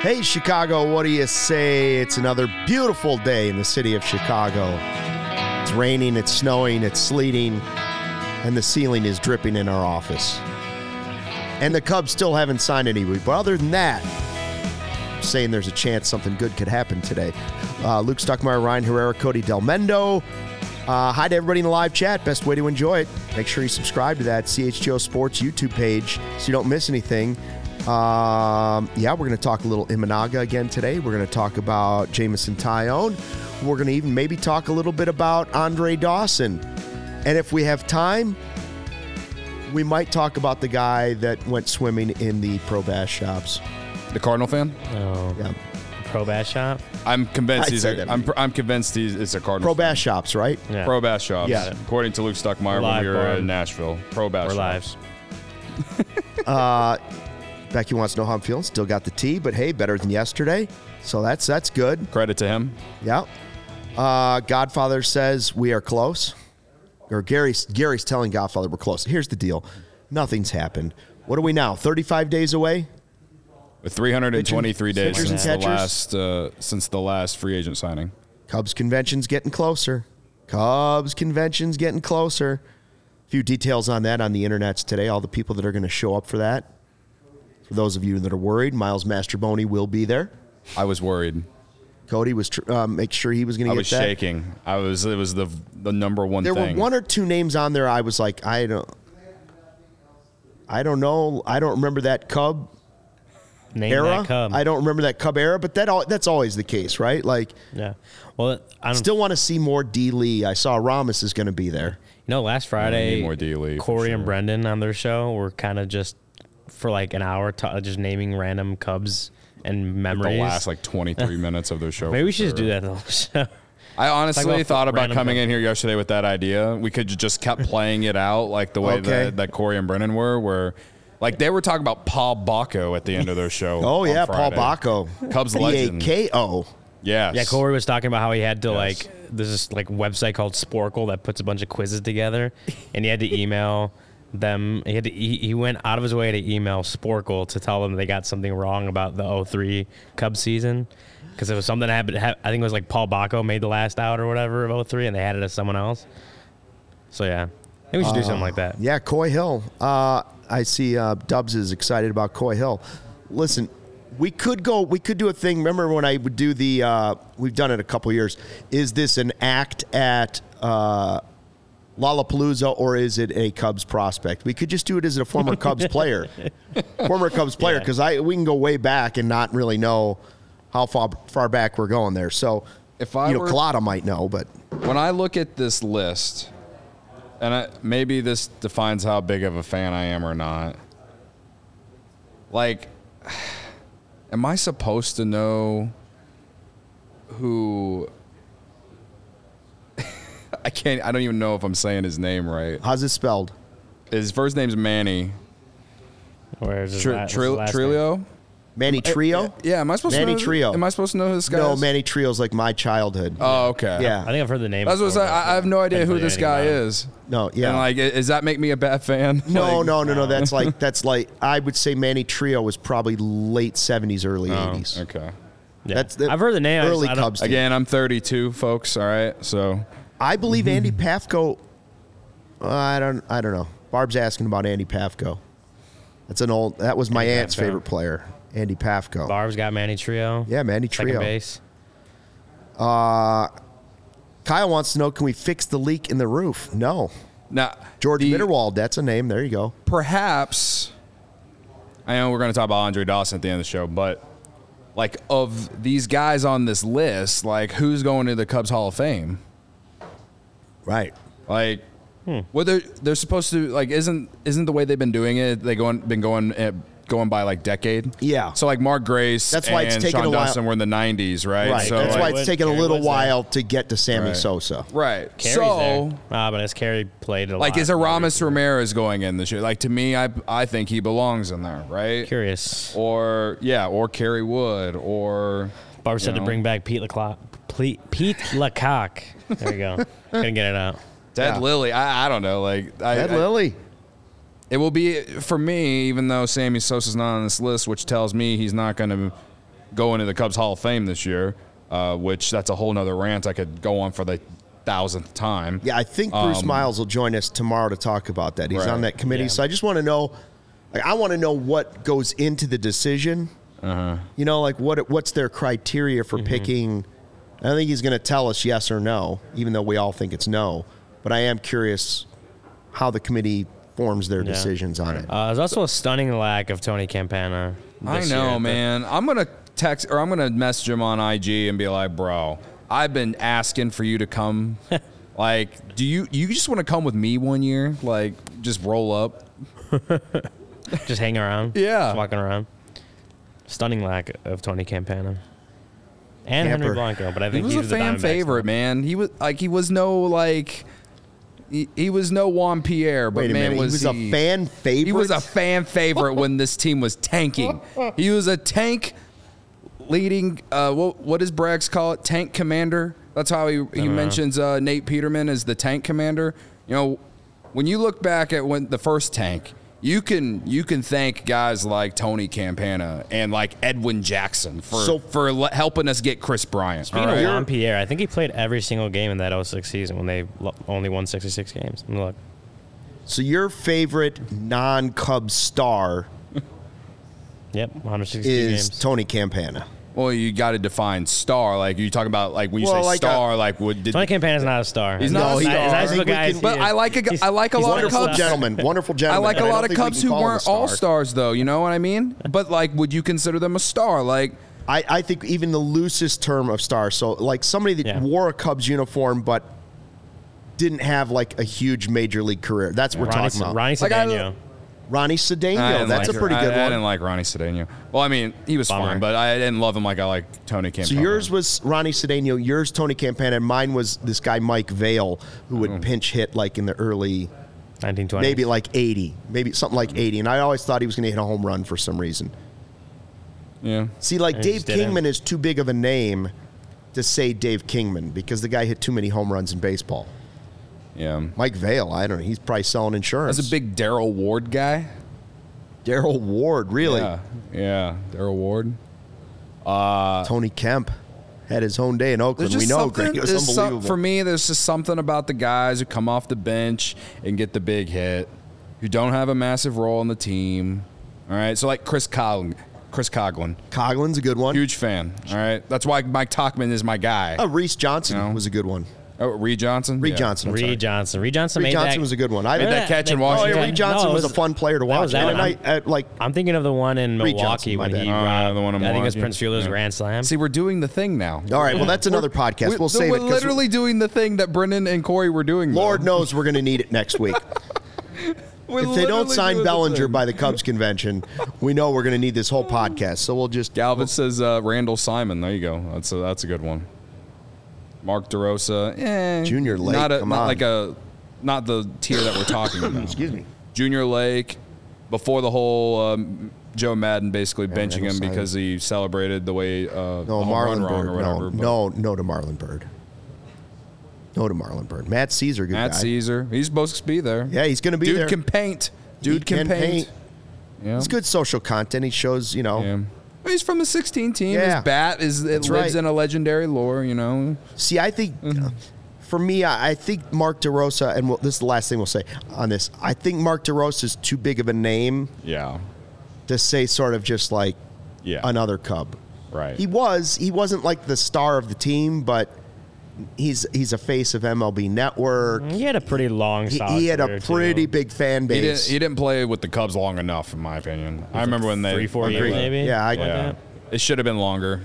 Hey, Chicago, what do you say? It's another beautiful day in the city of Chicago. It's raining, it's snowing, it's sleeting, and the ceiling is dripping in our office. And the Cubs still haven't signed anybody. But other than that, I'm saying there's a chance something good could happen today. Uh, Luke Stuckmeyer, Ryan Herrera, Cody Delmendo. Uh, hi to everybody in the live chat. Best way to enjoy it. Make sure you subscribe to that CHGO Sports YouTube page so you don't miss anything. Um, yeah, we're going to talk a little Imanaga again today. We're going to talk about Jameson Taillon. We're going to even maybe talk a little bit about Andre Dawson. And if we have time, we might talk about the guy that went swimming in the pro bass shops. The Cardinal fan? Oh, Yeah. Pro bass shop. I'm convinced I'd he's say a, that. I'm, I'm convinced he's it's a Cardinal. Pro bass shops, right? Yeah. Pro Bass Shops. Yeah. According to Luke Stuckmeyer when Live we were bar. in Nashville. Pro Bass We're live. Shops. Becky wants to know how I'm feeling. Still got the tea, but hey, better than yesterday. So that's that's good. Credit to him. Yeah. Uh, Godfather says we are close. Or Gary's Gary's telling Godfather we're close. Here's the deal. Nothing's happened. What are we now? 35 days away? With 323 days pitchers and since the catchers? last uh, since the last free agent signing. Cubs convention's getting closer. Cubs convention's getting closer. A few details on that on the internets today. All the people that are going to show up for that. For those of you that are worried, Miles Mastrobuoni will be there. I was worried. Cody was tr- um, make sure he was going I to get was that. shaking. I was. It was the the number one There thing. were one or two names on there. I was like, I don't, I don't know. I don't remember that Cub Name era. that cub. I don't remember that Cub era, but that al- that's always the case, right? Like, Yeah. Well, I don't. still want to see more D. Lee. I saw Ramos is going to be there. you know, last Friday, need more D-Lee, for Corey and. Brendan on their show were kind of just for like an hour, ta just naming random Cubs and the memories. last like 23 minutes of their show. Maybe we should just sure. do that the whole show. I honestly about thought about coming stuff. in here yesterday with that idea. We could just kept playing it out like the way Okay. that, that Corey and Brennan were, where like they were talking about Paul Bako at the end of their show. Oh on yeah, Paul Friday. Bako, Cubs legend. B-A-K-O. Yes. Yeah, Corey was talking about how he had to Yes. like there's this like website called Sporcle that puts a bunch of quizzes together, and he had to email them. He had to he, he went out of his way to email Sporcle to tell them they got something wrong about the 03 Cubs season because it was something that happened. I think it was like Paul Bako made the last out or whatever of 03, and they had it as someone else. So yeah, I think we should do something like that. Yeah, Koyie Hill. Uh, I see uh, Dubs is excited about Koyie Hill. Listen, we could go. We could do a thing. Remember when I would do the? Uh, we've done it a couple years. Is this an act at uh, Lollapalooza or is it a Cubs prospect? We could just do it as a former Cubs player, former Cubs player, Yeah. because I we can go way back and not really know how far far back we're going there. So If I you know, were- Collada might know, but when I look at this list, and I, maybe this defines how big of a fan I am or not. Like, am I supposed to know who? I can't. I don't even know if I'm saying his name right. how's it spelled? His first name's Manny Where's his Tr- la- what's Tril- his last name? Trillo. Manny Trillo? Yeah, am I supposed Manny to know? Trillo. Am I supposed to know who this guy no, is? Manny Trillo's like my childhood. Oh, okay. yeah. I think I've heard the name. That's what I, before, was- I I have no idea who this guy about it. is. No, yeah. And like, does that make me a bad fan? no, Like- no, no, no. That's like that's like I would say Manny Trillo was probably late seventies, early Oh, eighties. Okay. Yeah. That's the I've heard the name. I just- Early Cubs. Again, I'm 32, folks. All right, so I believe Andy Mm-hmm. Pafko. I don't. I don't know. Barb's asking about Andy Pafko. That's an old. That was my Andy aunt's Pafko. favorite player, Andy Pafko. Barb's got Manny Trillo. Yeah, Manny Trillo. Second Trillo. base. Uh Kyle wants to know: Can we fix the leak in the roof? No. Now, George the- Mitterwald. That's a name. There you go. perhaps I know we're going to talk about Andre Dawson at the end of the show, but like of these guys on this list, like who's going to the Cubs Hall of Fame? Right. Like, Hmm. well, they're they're supposed to like isn't isn't the way they've been doing it? They going been going going by like decade. Yeah. So like Mark Grace, That's why it's and taken Shawon a while- Dunston were in the '90s, right? Right. So That's like, why it's Wood- taken a Kerry little Wood's there. while to get to Sammy Right. Sosa. right. Kerry's so there. Ah, but as Kerry played a lot. like is Aramis Ramirez going in this year? Like to me, I I think he belongs in there, right? Curious. Or yeah, or Kerry Wood, or Barb said you to know. bring back Pete LaCock. Pete, Pete LaCock. There you go. Couldn't get it out. Dead Yeah. Lilly. I, I don't know. Like I, Ted I- Lilly. It will be for me, even though Sammy Sosa's not on this list, which tells me he's not going to go into the Cubs Hall of Fame this year. Uh, which that's a whole nother rant I could go on for the thousandth time. Yeah, I think Bruce Miles will join us tomorrow to talk about that. He's Um, Right. on that committee, Yeah. so I just want to know. Like, I want to know what goes into the decision. Uh-huh. You know, like what what's their criteria Mm-hmm. for picking? I don't think he's going to tell us yes or no, even though we all think it's no. But I am curious how the committee forms their Yeah. decisions on it. Uh, there's also a stunning lack of Tony Campana. I this know, year. man. I'm gonna text or I'm gonna message him on IG and be like, bro, I've been asking for you to come. like, do you you just want to come with me one year? Like, just roll up. Just hanging around. Yeah. Just walking around. Stunning lack of Tony Campana. And Camper. Henry Blanco, but I He think was he's a fan Diamondbacks favorite, man. He was like he was no like he, he was no Juan Pierre, but Wait a man minute, was he was a fan favorite. He was a fan favorite when this team was tanking. He was a tank leading. Uh, what what does Braggs call it? Tank commander. That's how he he mentions uh, Nate Peterman as the tank commander. You know, when you look back at when the first tank. You can you can thank guys like Tony Campana and like Edwin Jackson for So- for le- helping us get Kris Bryant. Speaking all of right? Juan Pierre, I think he played every single game in that 06 season when they lo- only won 66 games. Look, so your favorite non-Cub star yep, 160 is games. Tony Campana. Well, you got to define star. Like you talk about, like when you Well, say like, uh, star, like what did Tony Campana's not a star. He's not a He's star. As I nice of a guy can- But I like a, he's- I like a lot of Cubs. gentlemen, wonderful gentlemen. I like a lot of think we Cubs who call him a weren't all stars, though. You know what I mean? But like, would you consider them a star? Like, I, I think even the loosest term of star. So like somebody that Yeah. wore a Cubs uniform but didn't have like a huge major league career. That's what we're Ronnie, talking about. Ronnie Like, I- Cedeno. Ronnie Cedeno. That's like a pretty I- good I, one. I didn't like Ronnie Cedeno. Well, I mean, he was Bummer. fine, but I didn't love him like I like Tony Campana. so yours was Ronnie Cedeno, yours Tony Campana, and mine was this guy Mike Vail who would Hmm. pinch hit like in the early 1920. maybe like 80, maybe something like 80. And I always thought he was going to hit a home run for some reason. yeah. See, like Dave. Kingman is too big of a name to say Dave Kingman because the guy hit too many home runs in baseball. Yeah. Mike Vail, I don't know. He's probably selling insurance. That's a big Daryle Ward guy. Daryle Ward, really. Yeah. Yeah. Daryle Ward. Uh, Tony Kemp had his own day in Oakland. We know, Greg. It was there's some- for me, there's just something about the guys who come off the bench and get the big hit, who don't have a massive role in the team. All right, so like Chris Coghlan, Chris Coghlan, Coghlan's a good one. huge fan. All right, that's why Mike Tauchman is my guy. Oh, Reed Johnson You know? was a good one. Oh, Reed Johnson. Reed Yeah. Johnson. I'm sorry. Reed Johnson. Reed Johnson Reed made Johnson that. was a good one. I Made that Remember catch in that- Oh, Washington. yeah, Reed Johnson No, it was, a fun player to watch. was that and one. I, I, like I'm thinking of the one in Reed Milwaukee Johnson, when he Oh, robbed, the one in I think it was Milwaukee. Prince Fielder's Yeah. grand slam. See, we're doing the thing now. all right. Well, that's another podcast. We- We'll save it. we're literally doing the thing that Brendan and Corey were doing. though. Lord knows we're going to need it next week. We're if they don't sign doing the Bellinger by the Cubs convention, we know we're going to need this whole podcast. So we'll just Galvin says uh, Randall Simon. There you go. That's a, that's a good one. Mark DeRosa, eh, Junior Lake, not a, not like a, not the tier that we're talking about. excuse me. Junior Lake, before the whole um, Joe Maddon basically benching him because he celebrated the way uh, No, the home run Marlon wrong Byrd. or whatever. No, no, no to Marlon Byrd. No to Marlon Byrd. Matt Szczur, good Matt guy. Szczur, he's supposed to be there. Yeah, he's going to be Dude there. can paint. He Dude can, paint. Yeah. It's good social content. He shows, you know. Yeah. He's from the 16 team. Yeah. His bat is it That's lives right. in a legendary lore. You know. See, I think Mm-hmm. uh, for me, I, I think Mark DeRosa, and we'll, this is the last thing we'll say on this. I think Mark DeRosa is too big of a name Yeah. to say sort of just like Yeah. another Cub. Right. He was. He wasn't like the star of the team, but he's he's a face of MLB Network. He had a pretty long. He, he had a pretty too. big fan He base. didn't, he didn't play with the Cubs long enough, in my opinion. I remember when they three, four Agreed. years maybe. Yeah, I- something like Yeah, it should have been longer.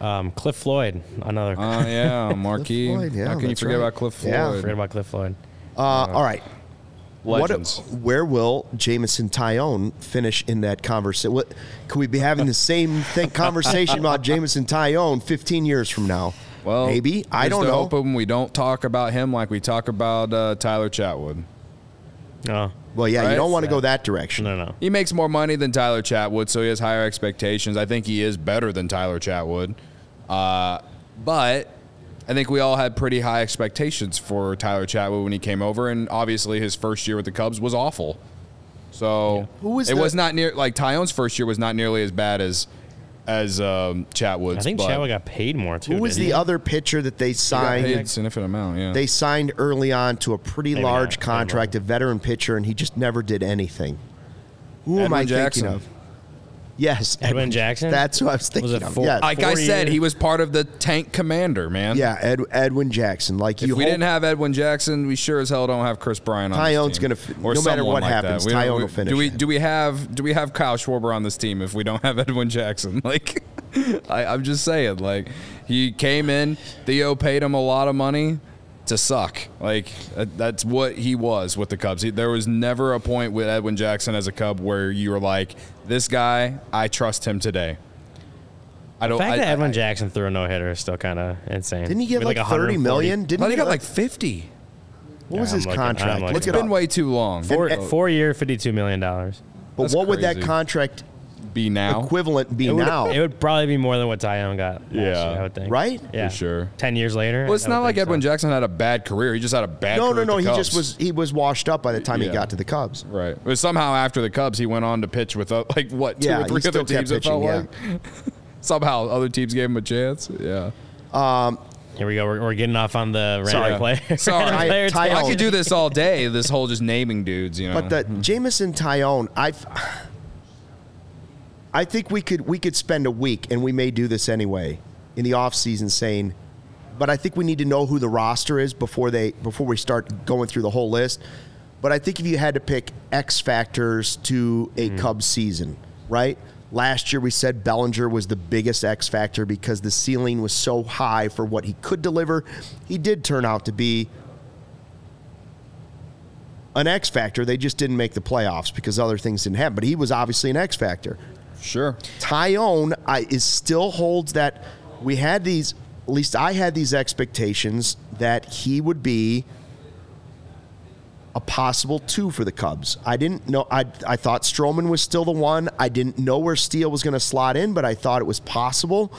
Um, Cliff Floyd, another. Uh, yeah, Marquee. Floyd, yeah, How can you forget right. about Cliff Floyd? Yeah. Forget about Cliff Floyd. uh, all right. What, where will Jameson Taillon finish in that conversation? What could we be having the same thing, conversation about Jameson Taillon 15 years from now? Well, maybe I here's don't the know. hoping we don't talk about him like we talk about uh, Tyler Chatwood. No, Well, yeah, you don't want to go that direction. no, no. He makes more money than Tyler Chatwood, so he has higher expectations. I think he is better than Tyler Chatwood. Uh, but I think we all had pretty high expectations for Tyler Chatwood when he came over, and obviously his first year with the Cubs was awful. So Who was it the- was not near like Taillon's first year was not nearly as bad as as um, Chatwood's. I think but Chatwood got paid more too. Who was didn't the he? other pitcher that they he got signed? paid a significant amount. Yeah, They signed early on to a pretty Maybe large not. contract, a veteran pitcher, and he just never did anything. Who am Edwin I Jackson. thinking of? Yes, Edwin Jackson? That's who I was thinking it of. four- yes. like I four said, years. he was part of the tank commander, man. yeah, Ed, Edwin Jackson. Like If you, we hope- didn't have Edwin Jackson, we sure as hell don't have Kris Bryant on Taillon's team. gonna f- or no matter someone what like happens. We don't- Taillon we- will finish Do we it. do we have do we have Kyle Schwarber on this team if we don't have Edwin Jackson? Like, I, I'm just saying, like he came in, Theo paid him a lot of money to suck. Like that- that's what he was with the Cubs. He, there was never a point with Edwin Jackson as a Cub where you were like, this guy, I trust him today. I don't. The fact I, that I- Edwin Jackson threw a no hitter is still kind of insane. Didn't he get With like, 30 140 million? I Didn't he he get got like 50. what was Yeah, his I'm looking- contract? looking. Look It's it been up. way too long. Four, And- uh, four year, fifty-two million dollars. But That's what would that contract Be now. equivalent be It would, now? it would probably be more than what Taillon got. Yeah. year, I would think. Right? Yeah, For sure. Ten years later. Well, it's I not like Edwin so. Jackson had a bad career. He just had a bad no, career. no, no. He the just was he was washed up by the time he got to the Cubs. right. But somehow after the Cubs, he went on to pitch with uh, like what two Yeah, or three other kept teams. It felt pitching, like somehow other teams gave him a chance. Yeah. Here we go. We're, we're getting off on the random Sorry. player. Sorry. random player Ty- Ty- I talk. could do this all day. This whole just naming dudes. You know. But the Jameson Taillon, I, I think we could we could spend a week, and we may do this anyway in the off season, saying, but I think we need to know who the roster is before they before we start going through the whole list. But I think if you had to pick X factors to a mm-hmm. Cubs season, right? Last year we said Bellinger was the biggest X factor because the ceiling was so high for what he could deliver. He did turn out to be an X factor. They just didn't make the playoffs because other things didn't happen. But he was obviously an X factor. Sure. Taillon I, is still holds that we had these. At least I had these expectations that he would be a possible two for the Cubs. I didn't know. I I thought Stroman was still the one. I didn't know where Steele was going to slot in, but I thought it was possible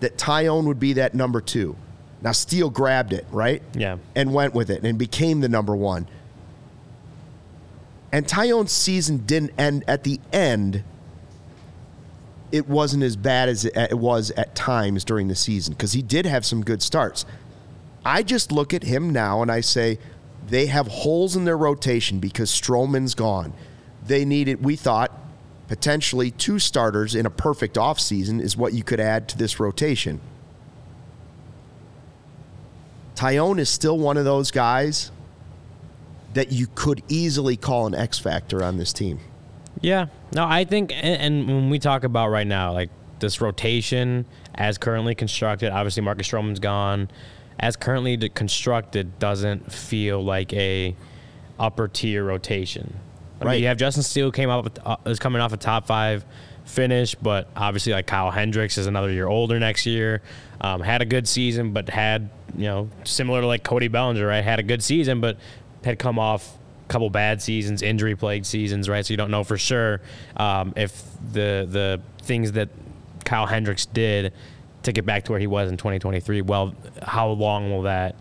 that Taillon would be that number two. Now Steele grabbed it right, Yeah. and went with it and became the number one. And Taillon's season didn't end at the end. It wasn't as bad as it, was at times during the season because he did have some good starts. I just look at him now and I say they have holes in their rotation because Stroman's gone. They needed, we thought, potentially two starters in a perfect offseason is what you could add to this rotation. Taillon is still one of those guys that you could easily call an X factor on this team. Yeah. No, I think, and, and when we talk about right now, like this rotation as currently constructed, obviously Marcus Stroman's gone. As currently constructed, doesn't feel like a upper tier rotation. I mean, Right. you have Justin Steele came up with, uh, is coming off a top five finish, but obviously like Kyle Hendricks is another year older next year. Um, had a good season, but had you know similar to like Cody Bellinger, right? Had a good season, but had come off couple bad seasons, injury plagued seasons, right? So you don't know for sure um, if the the things that Kyle Hendricks did to get back to where he was in 2023. Well, how long will that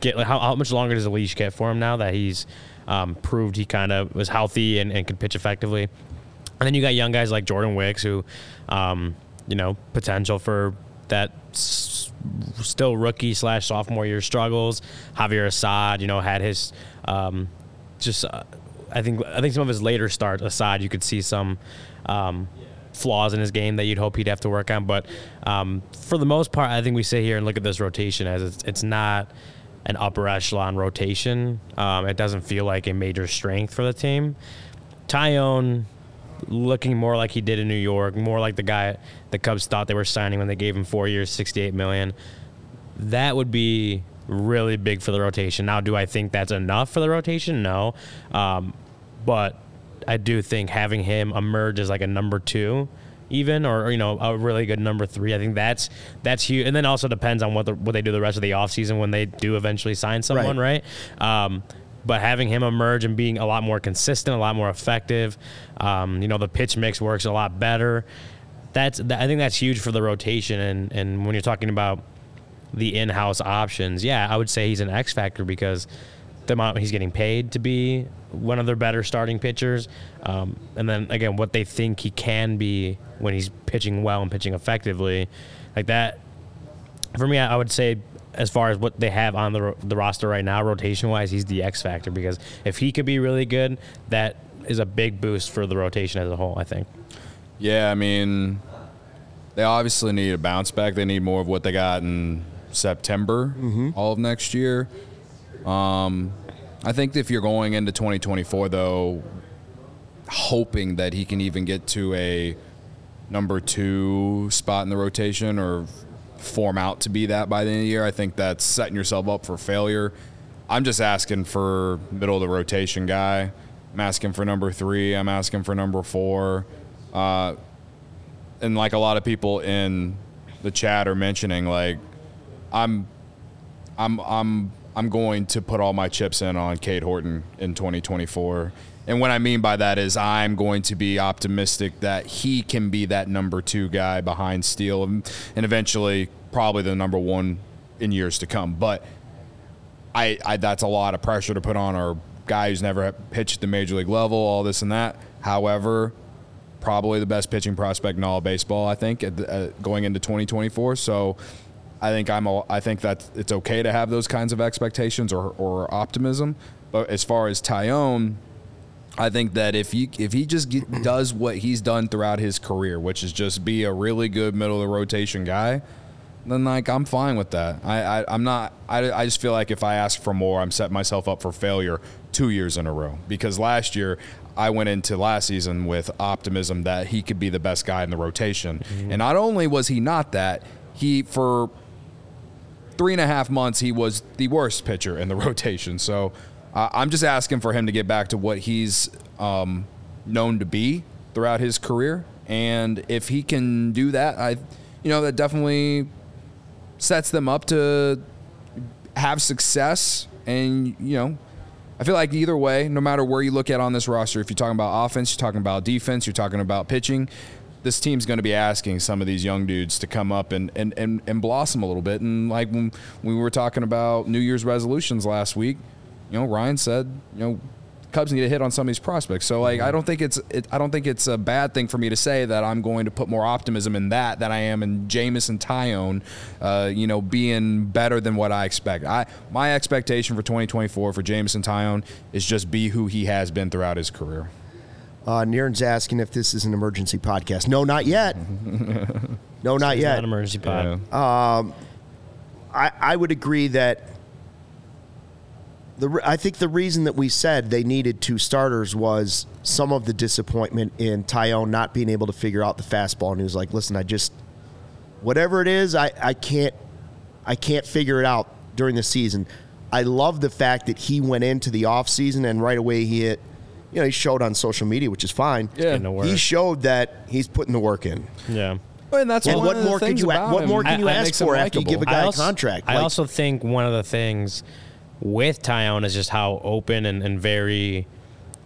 get? How, how much longer does the leash get for him now that he's um, proved he kind of was healthy and, and could pitch effectively? And then you got young guys like Jordan Wicks, who, um, you know, potential for that s- still rookie slash sophomore year struggles. Javier Assad, you know, had his um, just. Uh, I think I think some of his later starts aside, you could see some um, flaws in his game that you'd hope he'd have to work on. But um, for the most part, I think we sit here and look at this rotation as it's, it's not an upper echelon rotation. Um, it doesn't feel like a major strength for the team. Taillon looking more like he did in New York, more like the guy the Cubs thought they were signing when they gave him four years, sixty-eight million. That would be really big for the rotation. Now, do I think that's enough for the rotation? No, um, but I do think having him emerge as like a number two, even or, or, you know a really good number three, I think that's that's huge. And then also depends on what the, what they do the rest of the offseason when they do eventually sign someone, right? Um, but having him emerge and being a lot more consistent, a lot more effective, um, you know, the pitch mix works a lot better. That's that, I think that's huge for the rotation. And and when you're talking about the in-house options, yeah, I would say he's an X factor because the amount he's getting paid to be one of their better starting pitchers, um, and then again what they think he can be when he's pitching well and pitching effectively, like that. For me, I would say as far as what they have on the the roster right now, rotation wise, he's the X factor because if he could be really good, that is a big boost for the rotation as a whole. I think. Yeah, I mean, they obviously need a bounce back. They need more of what they got in September, all of next year. Um, I think if you're going into 2024, though, hoping that he can even get to a number two spot in the rotation or form out to be that by the end of the year, I think that's setting yourself up for failure. I'm just asking for middle of the rotation guy. I'm asking for number three. I'm asking for number four. Uh, and like a lot of people in the chat are mentioning, like I'm, I'm, I'm, I'm going to put all my chips in on Cade Horton in 2024. And what I mean by that is I'm going to be optimistic that he can be that number two guy behind Steele and, and eventually probably the number one in years to come. But I, I that's a lot of pressure to put on our guy who's never pitched at the major league level, all this and that. However, probably the best pitching prospect in all baseball, I think, at the, going into 2024. So I think I'm a, I think that it's okay to have those kinds of expectations or, or optimism. But as far as Taillon, I think that if he if he just get, does what he's done throughout his career, which is just be a really good middle of the rotation guy, then like I'm fine with that. I, I I'm not. I, I just feel like if I ask for more, I'm setting myself up for failure two years in a row. Because last year I went into last season with optimism that he could be the best guy in the rotation, mm-hmm. and not only was he not that, he for three and a half months he was the worst pitcher in the rotation. So uh, I'm just asking for him to get back to what he's um, known to be throughout his career, and if he can do that, I, you know, that definitely sets them up to have success. And you know, I feel like either way, no matter where you look at on this roster, if you're talking about offense, you're talking about defense, you're talking about pitching, this team's going to be asking some of these young dudes to come up and, and, and, and blossom a little bit. And like when we were talking about New Year's resolutions last week, you know, Ryan said, you know, Cubs need to hit on some of these prospects. So like, I don't think it's it, I don't think it's a bad thing for me to say that I'm going to put more optimism in that than I am in Jameson Taillon, uh, you know, being better than what I expect. I my expectation for 2024 for Jameson Taillon is just be who he has been throughout his career. Uh, Niren's asking if this is an emergency podcast. No, not yet. no, not It's yet. not an emergency pod. I, I would agree that the re- I think the reason that we said they needed two starters was some of the disappointment in Taillon not being able to figure out the fastball, and he was like, "Listen, I just whatever it is, I, I can't I can't figure it out during the season." I love the fact that he went into the offseason and right away he hit. You know, he showed on social media, which is fine. Yeah. Getting to work. He showed that he's putting the work in. Yeah. And that's And one what of more could things you about what him more can you that ask makes him for after you give a guy I a also, contract? I Like- also think one of the things with Taillon is just how open and, and very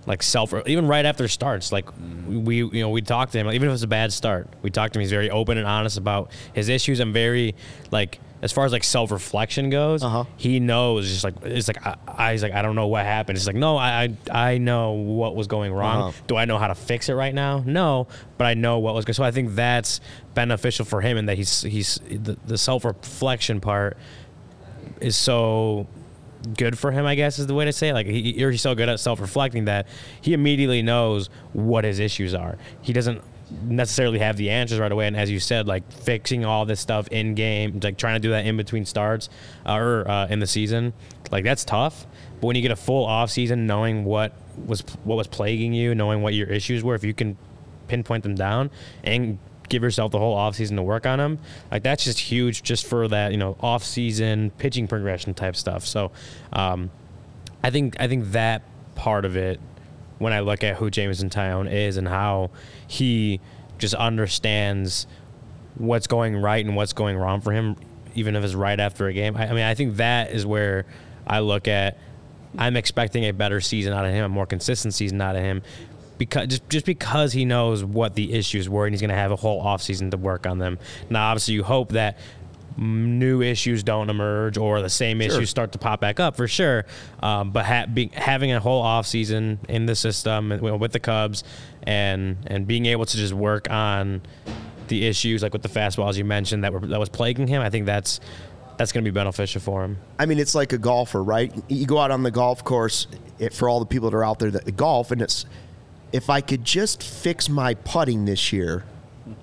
like self even right after starts like we you know we talked to him even if it was a bad start we talked to him he's very open and honest about his issues and very like as far as like self reflection goes, Uh-huh. he knows. Just like it's like I, I he's like I don't know what happened. It's like no, I I, I know what was going wrong. Uh-huh. Do I know how to fix it right now? No, but I know what was going. So I think that's beneficial for him, and that he's he's the, the self reflection part is so good for him, I guess is the way to say it. Like he, he's so good at self-reflecting that he immediately knows what his issues are. He doesn't necessarily have the answers right away. And as you said, like fixing all this stuff in game, like trying to do that in between starts uh, or uh, in the season, like that's tough. But when you get a full off season, knowing what was what was plaguing you, knowing what your issues were, if you can pinpoint them down and give yourself the whole offseason to work on them like that's just huge just for that you know off-season pitching progression type stuff so um, i think i think that part of it when i look at who jameson taillon is and how he just understands what's going right and what's going wrong for him even if it's right after a game i, I mean i think that is where i look at i'm expecting a better season out of him a more consistent season out of him because just just because he knows what the issues were and he's going to have a whole offseason to work on them. Now, obviously, you hope that new issues don't emerge or the same issues start to pop back up for sure. Um, but ha- be, having a whole off season in the system with with the Cubs and and being able to just work on the issues like with the fastballs you mentioned that were that was plaguing him, I think that's that's going to be beneficial for him. I mean, it's like a golfer, right? You go out on the golf course it, for all the people that are out there that golf, and it's if I could just fix my putting this year,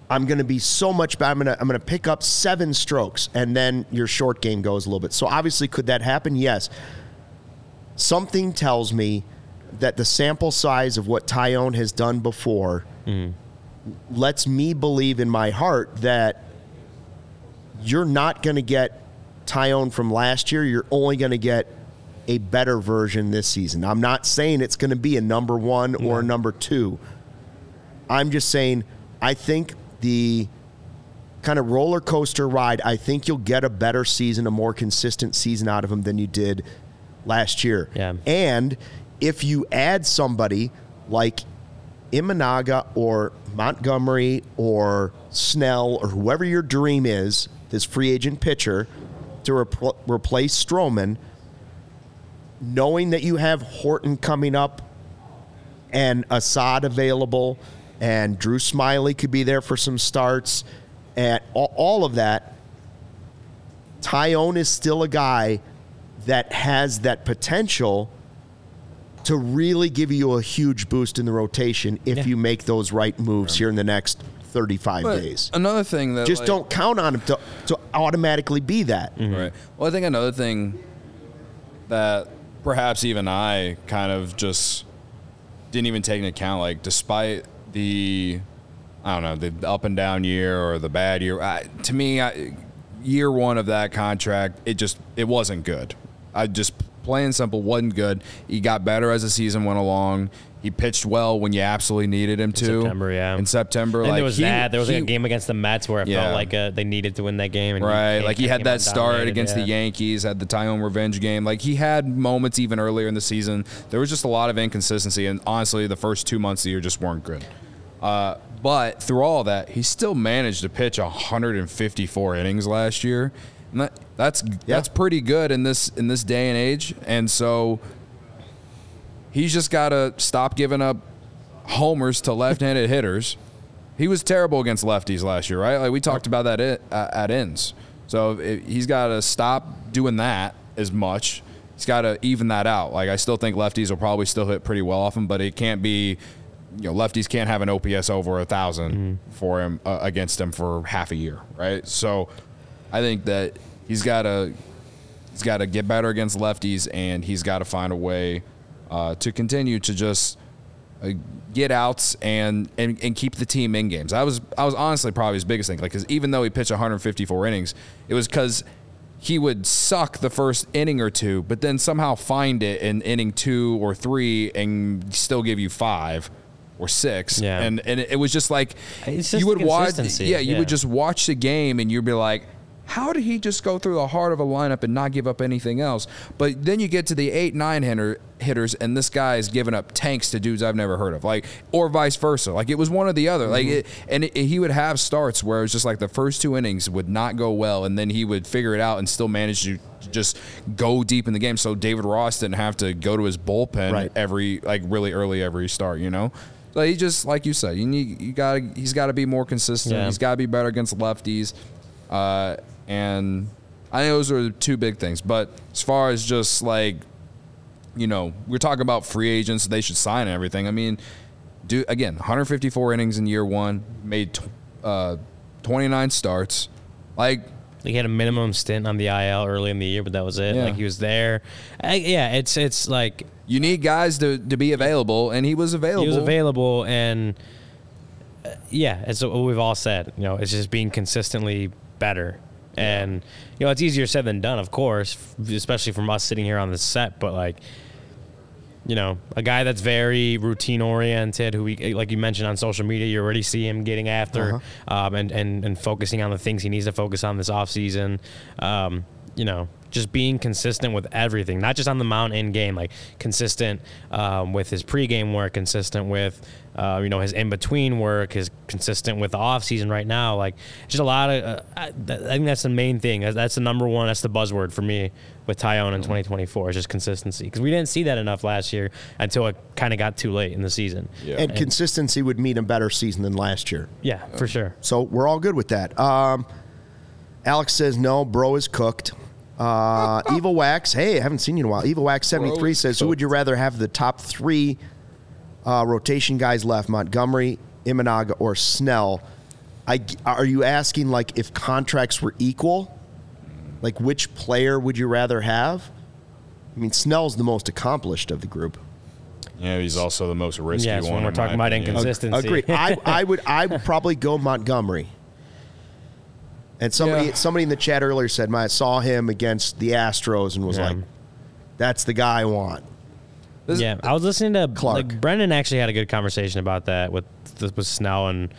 I'm going to be so much better. I'm going to I'm going to pick up seven strokes, and then your short game goes a little bit. So obviously, could that happen? Yes. Something tells me that the sample size of what Taillon has done before mm. lets me believe in my heart that you're not going to get Taillon from last year. You're only going to get a better version this season. I'm not saying it's going to be a number one or a number two. I'm just saying I think the kind of roller coaster ride, I think you'll get a better season, a more consistent season out of him than you did last year. Yeah. And if you add somebody like Imanaga or Montgomery or Snell or whoever your dream is, this free agent pitcher, to repl- replace Stroman, knowing that you have Horton coming up and Assad available and Drew Smyly could be there for some starts and all, all of that, Taillon is still a guy that has that potential to really give you a huge boost in the rotation if Yeah. you make those right moves here in the next 35 But days. Another thing that Just like- don't count on him to, to automatically be that. Mm-hmm. Right. Well, I think another thing that perhaps even I kind of just didn't even take into account, like despite the, I don't know, the up and down year or the bad year. I, to me, I, year one of that contract, it just it wasn't good. I just plain and simple wasn't good. He got better as the season went along. He pitched well when you absolutely needed him to. September, yeah. In September, And like there was he- that. There was like a game against the Mets where it Yeah. felt like uh, they needed to win that game. And Right, came- like he had that start against the. Yankees, had the Taillon revenge game. Like he had moments even earlier in the season. There was just a lot of inconsistency, and honestly, the first two months of the year just weren't good. Uh, but through all that, he still managed to pitch 154 innings last year. And that, that's that's pretty good in this in this day and age. And so he's just got to stop giving up homers to left-handed hitters. He was terrible against lefties last year, right? Like we talked about that at, uh, at ends. So if he's got to stop doing that as much. He's got to even that out. Like I still think lefties will probably still hit pretty well off him, but it can't be. You know, lefties can't have an OPS over a 1000 for him uh, against him for half a year, right? So, I think that he's got to he's got to get better against lefties, and he's got to find a way uh, to continue to just uh, get outs and, and and keep the team in games. I was I was honestly probably his biggest thing, like because even though he pitched 154 innings, it was because he would suck the first inning or two, but then somehow find it in inning two or three and still give you five or six. Yeah. And and it was just like just you would watch yeah, you yeah. would just watch the game and you'd be like, how did he just go through the heart of a lineup and not give up anything else? But then you get to the eight, nine hitter, hitters, and this guy is giving up tanks to dudes I've never heard of, like, or vice versa. Like, it was one or the other. Like, it, and it, he would have starts where it was just like the first two innings would not go well, and then he would figure it out and still manage to just go deep in the game. So David Ross didn't have to go to his bullpen Right. every, like, really early every start, you know? So he just, like you said, you need, you got he's got to be more consistent. Yeah. He's got to be better against lefties. Uh, and I think those are the two big things. But as far as just like, you know, we're talking about free agents, they should sign everything. I mean, do again, 154 innings in year one, made tw- uh, 29 starts. Like, He had a minimum stint on the IL early in the year, but that was it. Yeah. Like he was there. I, yeah, it's it's like you need guys to, to be available, and he was available. he was available, and uh, yeah, it's what we've all said. You know, it's just being consistently better. And you know, it's easier said than done, of course, especially from us sitting here on the set. But like, you know, a guy that's very routine oriented, who we, like you mentioned on social media, you already see him getting after um, and, and and focusing on the things he needs to focus on this offseason. Um, you know, just being consistent with everything, not just on the mound in game, like consistent um, with his pregame work, consistent with uh, you know his in between work, is consistent with the off season right now. Like just a lot of. Uh, I, th- I think that's the main thing. That's- That's the number one. That's the buzzword for me with Taillon in 2024 is just consistency because we didn't see that enough last year until it kind of got too late in the season. Yeah. And consistency would mean a better season than last year. Yeah, for sure. So we're all good with that. Um, Alex says no, bro is cooked. Uh, Evil Wax, hey, I haven't seen you in a while. Evil Wax seventy three Bro is says, who would you rather have the top three uh, rotation guys left? Montgomery, Imanaga, or Snell? I are you asking like if contracts were equal? Like which player would you rather have? I mean, Snell's the most accomplished of the group. Yeah, he's also the most risky Yes, one. when we're talking about opinion. inconsistency. Agreed. I, I would I would probably go Montgomery. And somebody Yeah. somebody in the chat earlier said, "I saw him against the Astros and was Yeah. like, that's the guy I want." This- yeah, I was listening to Clark. Like Brendan actually had a good conversation about that with with Snell and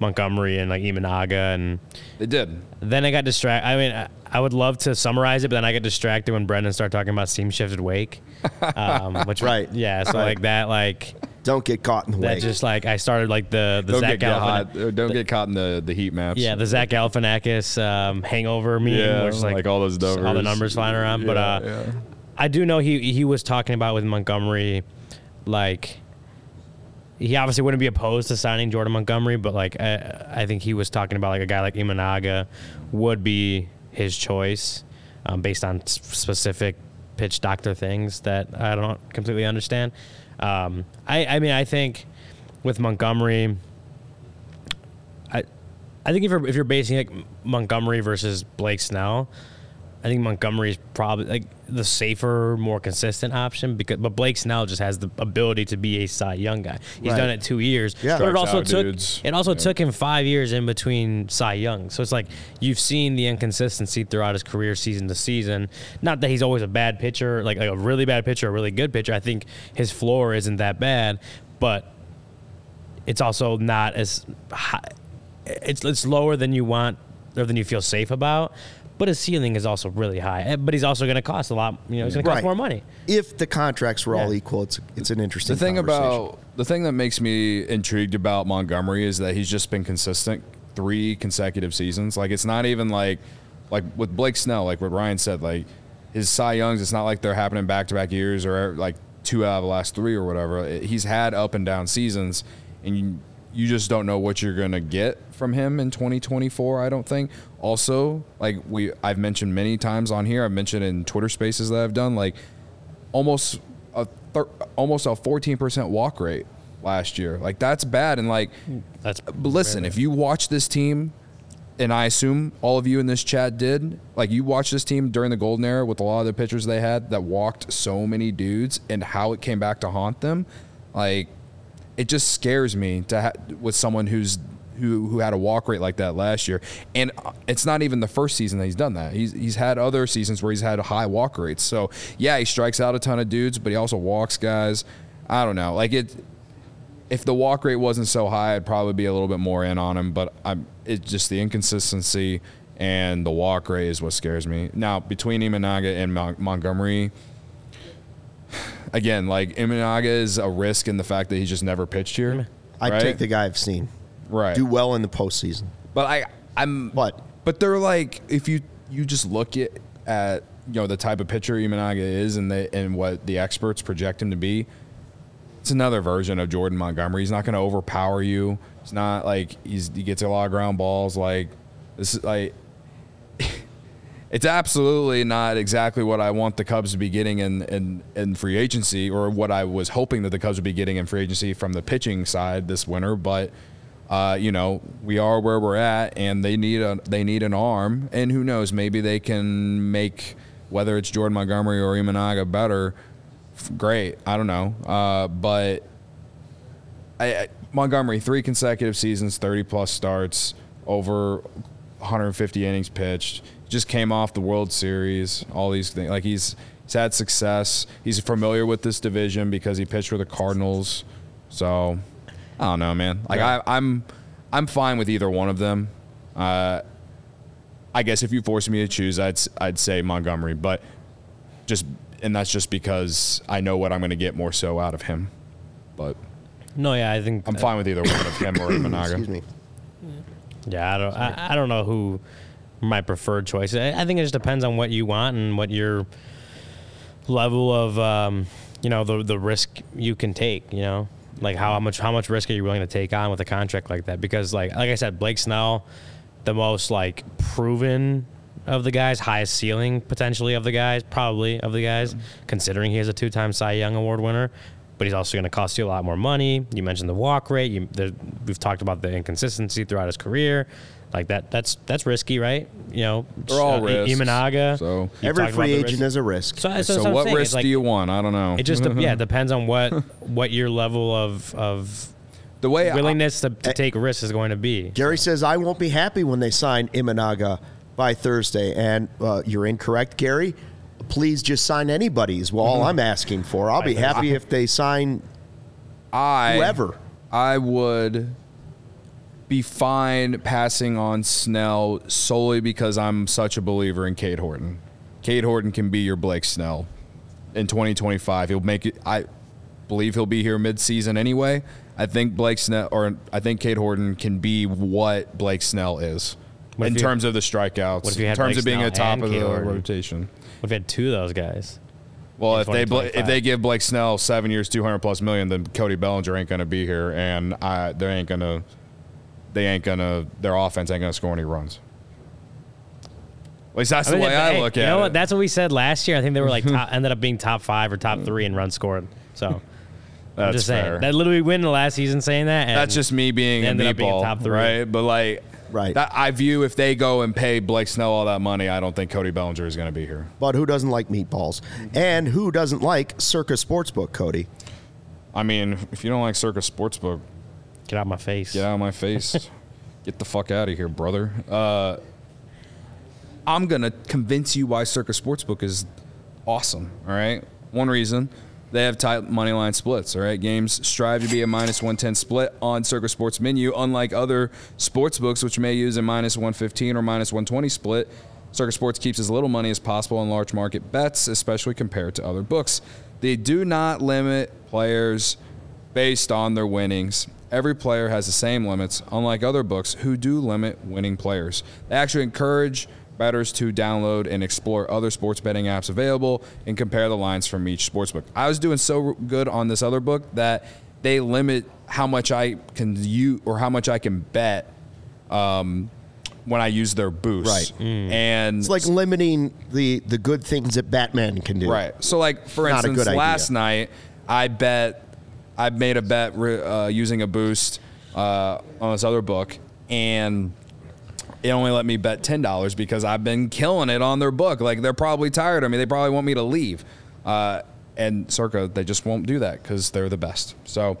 Montgomery and like Imanaga, and They did. then I got distracted. I mean, I, I would love to summarize it, but then I got distracted when Brendan started talking about seam shifted wake, um, which Right. yeah, so Right. like that, like Don't get caught in the that way. just like I started like the the Don't Zach get caught. Galifian- uh, Don't get caught in the, the heat maps. Yeah, the Zach Galifianakis um, hangover meme, Yeah, which is like, like all those all the numbers. numbers flying around. but uh, yeah. I do know he he was talking about with Montgomery, like he obviously wouldn't be opposed to signing Jordan Montgomery, but like I, I think he was talking about like a guy like Imanaga would be his choice um, based on specific pitch doctor things that I don't completely understand. Um, I I mean I think with Montgomery. I, I think if you're if you're basing like Montgomery versus Blake Snell, I think Montgomery is probably like the safer, more consistent option because but Blake Snell just has the ability to be a Cy Young guy. He's Right. done it two years. Yeah. But it also took dudes. it also Yeah. took him five years in between Cy Young. So it's like you've seen the inconsistency throughout his career season to season. Not that he's always a bad pitcher, like, like a really bad pitcher, a really good pitcher. I think his floor isn't that bad, but it's also not as high. It's it's lower than you want or than you feel safe about. But his ceiling is also really high. Eh, But he's also going to cost a lot. You know, he's going to cost Right. more money. if the contracts were all equal, it's it's an interesting. The thing about the thing that makes me intrigued about Montgomery is that he's just been consistent three consecutive seasons. Like it's not even like like with Blake Snell, like what Ryan said, like his Cy Youngs, it's not like they're happening back to back years or like two out of the last three or whatever. He's had up and down seasons, and you, you just don't know what you're gonna get from him in 2024. I don't think. Also, like we I've mentioned many times on here, I've mentioned in Twitter Spaces that I've done, like almost a thir- almost a 14% walk rate last year. Like that's bad and like hmm, That's but listen, if you watch this team and I assume all of you in this chat did, like you watched this team during the golden era with a lot of the pitchers they had that walked so many dudes and how it came back to haunt them, like it just scares me to ha- with someone who's who who had a walk rate like that last year. And it's not even the first season that he's done that. He's he's had other seasons where he's had high walk rates. So yeah, he strikes out a ton of dudes, but he also walks guys. I don't know. Like it if the walk rate wasn't so high, I'd probably be a little bit more in on him. But I'm it's just the inconsistency and the walk rate is what scares me. Now between Imanaga and Mon- Montgomery, again, like Imanaga is a risk in the fact that he's just never pitched here. I'd right? take the guy I've seen right. do well in the postseason. But I, I'm. But But they're like, if you you just look at at you know the type of pitcher Imanaga is, and the and what the experts project him to be, it's another version of Jordan Montgomery. He's not going to overpower you. It's not like he's he gets a lot of ground balls. Like this is like. It's absolutely not exactly what I want the Cubs to be getting in, in, in free agency, or what I was hoping that the Cubs would be getting in free agency from the pitching side this winter. But uh, you know, we are where we're at, and they need a they need an arm, and who knows, maybe they can make whether it's Jordan Montgomery or Imanaga better. Great, I don't know, uh, but I, I, Montgomery three consecutive seasons, thirty plus starts, over 150 innings pitched. Just came off the World Series, all these things. Like he's he's had success. He's familiar with this division because he pitched with the Cardinals. So I don't know, man. Like I, I'm I'm fine with either one of them. Uh, I guess if you force me to choose, I'd s- I'd say Montgomery, but just and that's just because I know what I'm going to get more so out of him. But No, yeah, I think I'm fine with either one of him or Imanaga. excuse me. Yeah, I don't. I, I don't know who my preferred choice. I, I think it just depends on what you want and what your level of, um, you know, the the risk you can take. You know, like how much how much risk are you willing to take on with a contract like that? Because like like I said, Blake Snell, the most like proven of the guys, highest ceiling potentially of the guys, probably of the guys, considering he is a two-time Cy Young Award winner. But he's also going to cost you a lot more money. You mentioned the walk rate. You, we've talked about the inconsistency throughout his career. Like that, that's that's risky, right? You know, They're all uh, risks. Imanaga. So- Every talked free agent risk. is a risk. So, so, So, that's what risk like- do you want? I don't know. It just yeah it depends on what what your level of of the way I- willingness to, to take risks is going to be. Gary says, I won't be happy when they sign Imanaga by Thursday. And uh, you're incorrect, Gary. Please just sign anybody is all I'm asking for. I'll be happy if they sign I whoever. I would be fine passing on Snell solely because I'm such a believer in Cade Horton. Cade Horton can be your Blake Snell in 2025. He'll make it. I believe he'll be here mid-season anyway. I think Blake Snell, or I think Cade Horton can be what Blake Snell is What in you- terms of the strikeouts, what if you in terms Blake of being Snell a top of the Horton? rotation. We've had two of those guys. Well, if they if they give Blake Snell seven years, two hundred plus million, then Cody Bellinger ain't gonna be here, and I they ain't gonna they ain't gonna their offense ain't gonna score any runs. At least that's I mean, the way if- I hey, look you at know it. what? That's what we said last year. I think they were like top, ended up being top five or top three in runs scored. So I'm that's just fair. saying that literally win the last season saying that. And that's just me being a ended up being meatball, top three. right? But like, Right. That I view if they go and pay Blake Snell all that money, I don't think Cody Bellinger is gonna be here. But who doesn't like meatballs? And who doesn't like Circa Sportsbook, Cody? I mean, if you don't like Circa Sportsbook, get out of my face. Get out of my face. Get the fuck out of here, brother. Uh, I'm gonna convince you why Circa Sportsbook is awesome. All right. One reason they have tight money line splits. All right. Games strive to be a minus 110 split on Circa Sports menu, unlike other sports books which may use a minus 115 or minus 120 split. Circa Sports keeps as little money as possible on large market bets, especially compared to other books. They do not limit players based on their winnings. Every player has the same limits, unlike other books who do limit winning players. They actually encourage bettors to download and explore other sports betting apps available and compare the lines from each sports book. I was doing so good on this other book that they limit how much I can use or how much I can bet um, when I use their boost. Right. And It's like limiting the the good things that Batman can do. Right. So, like for Not instance, last idea. night I bet I made a bet uh, using a boost uh, on this other book, and it only let me bet ten dollars because I've been killing it on their book. Like they're probably tired of me. They probably want me to leave. Uh, and Circa, they just won't do that because they're the best. So,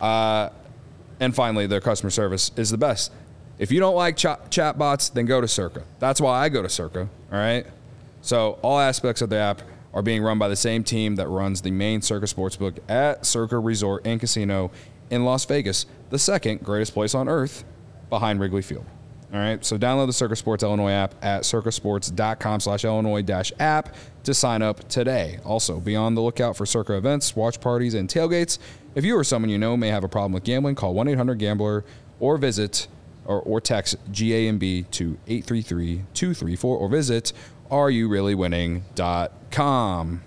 uh, and finally, their customer service is the best. If you don't like chat chatbots, then go to Circa. That's why I go to Circa. All right. So all aspects of the app are being run by the same team that runs the main Circa Sportsbook at Circa Resort and Casino in Las Vegas, the second greatest place on earth behind Wrigley Field. All right. So download the Circa Sports Illinois app at circasports.com slash Illinois dash app to sign up today. Also, be on the lookout for Circa events, watch parties, and tailgates. If you or someone you know may have a problem with gambling, call 1 800 Gambler or visit or, or text GAMB to 833 234 or visit areyoureallywinning.com.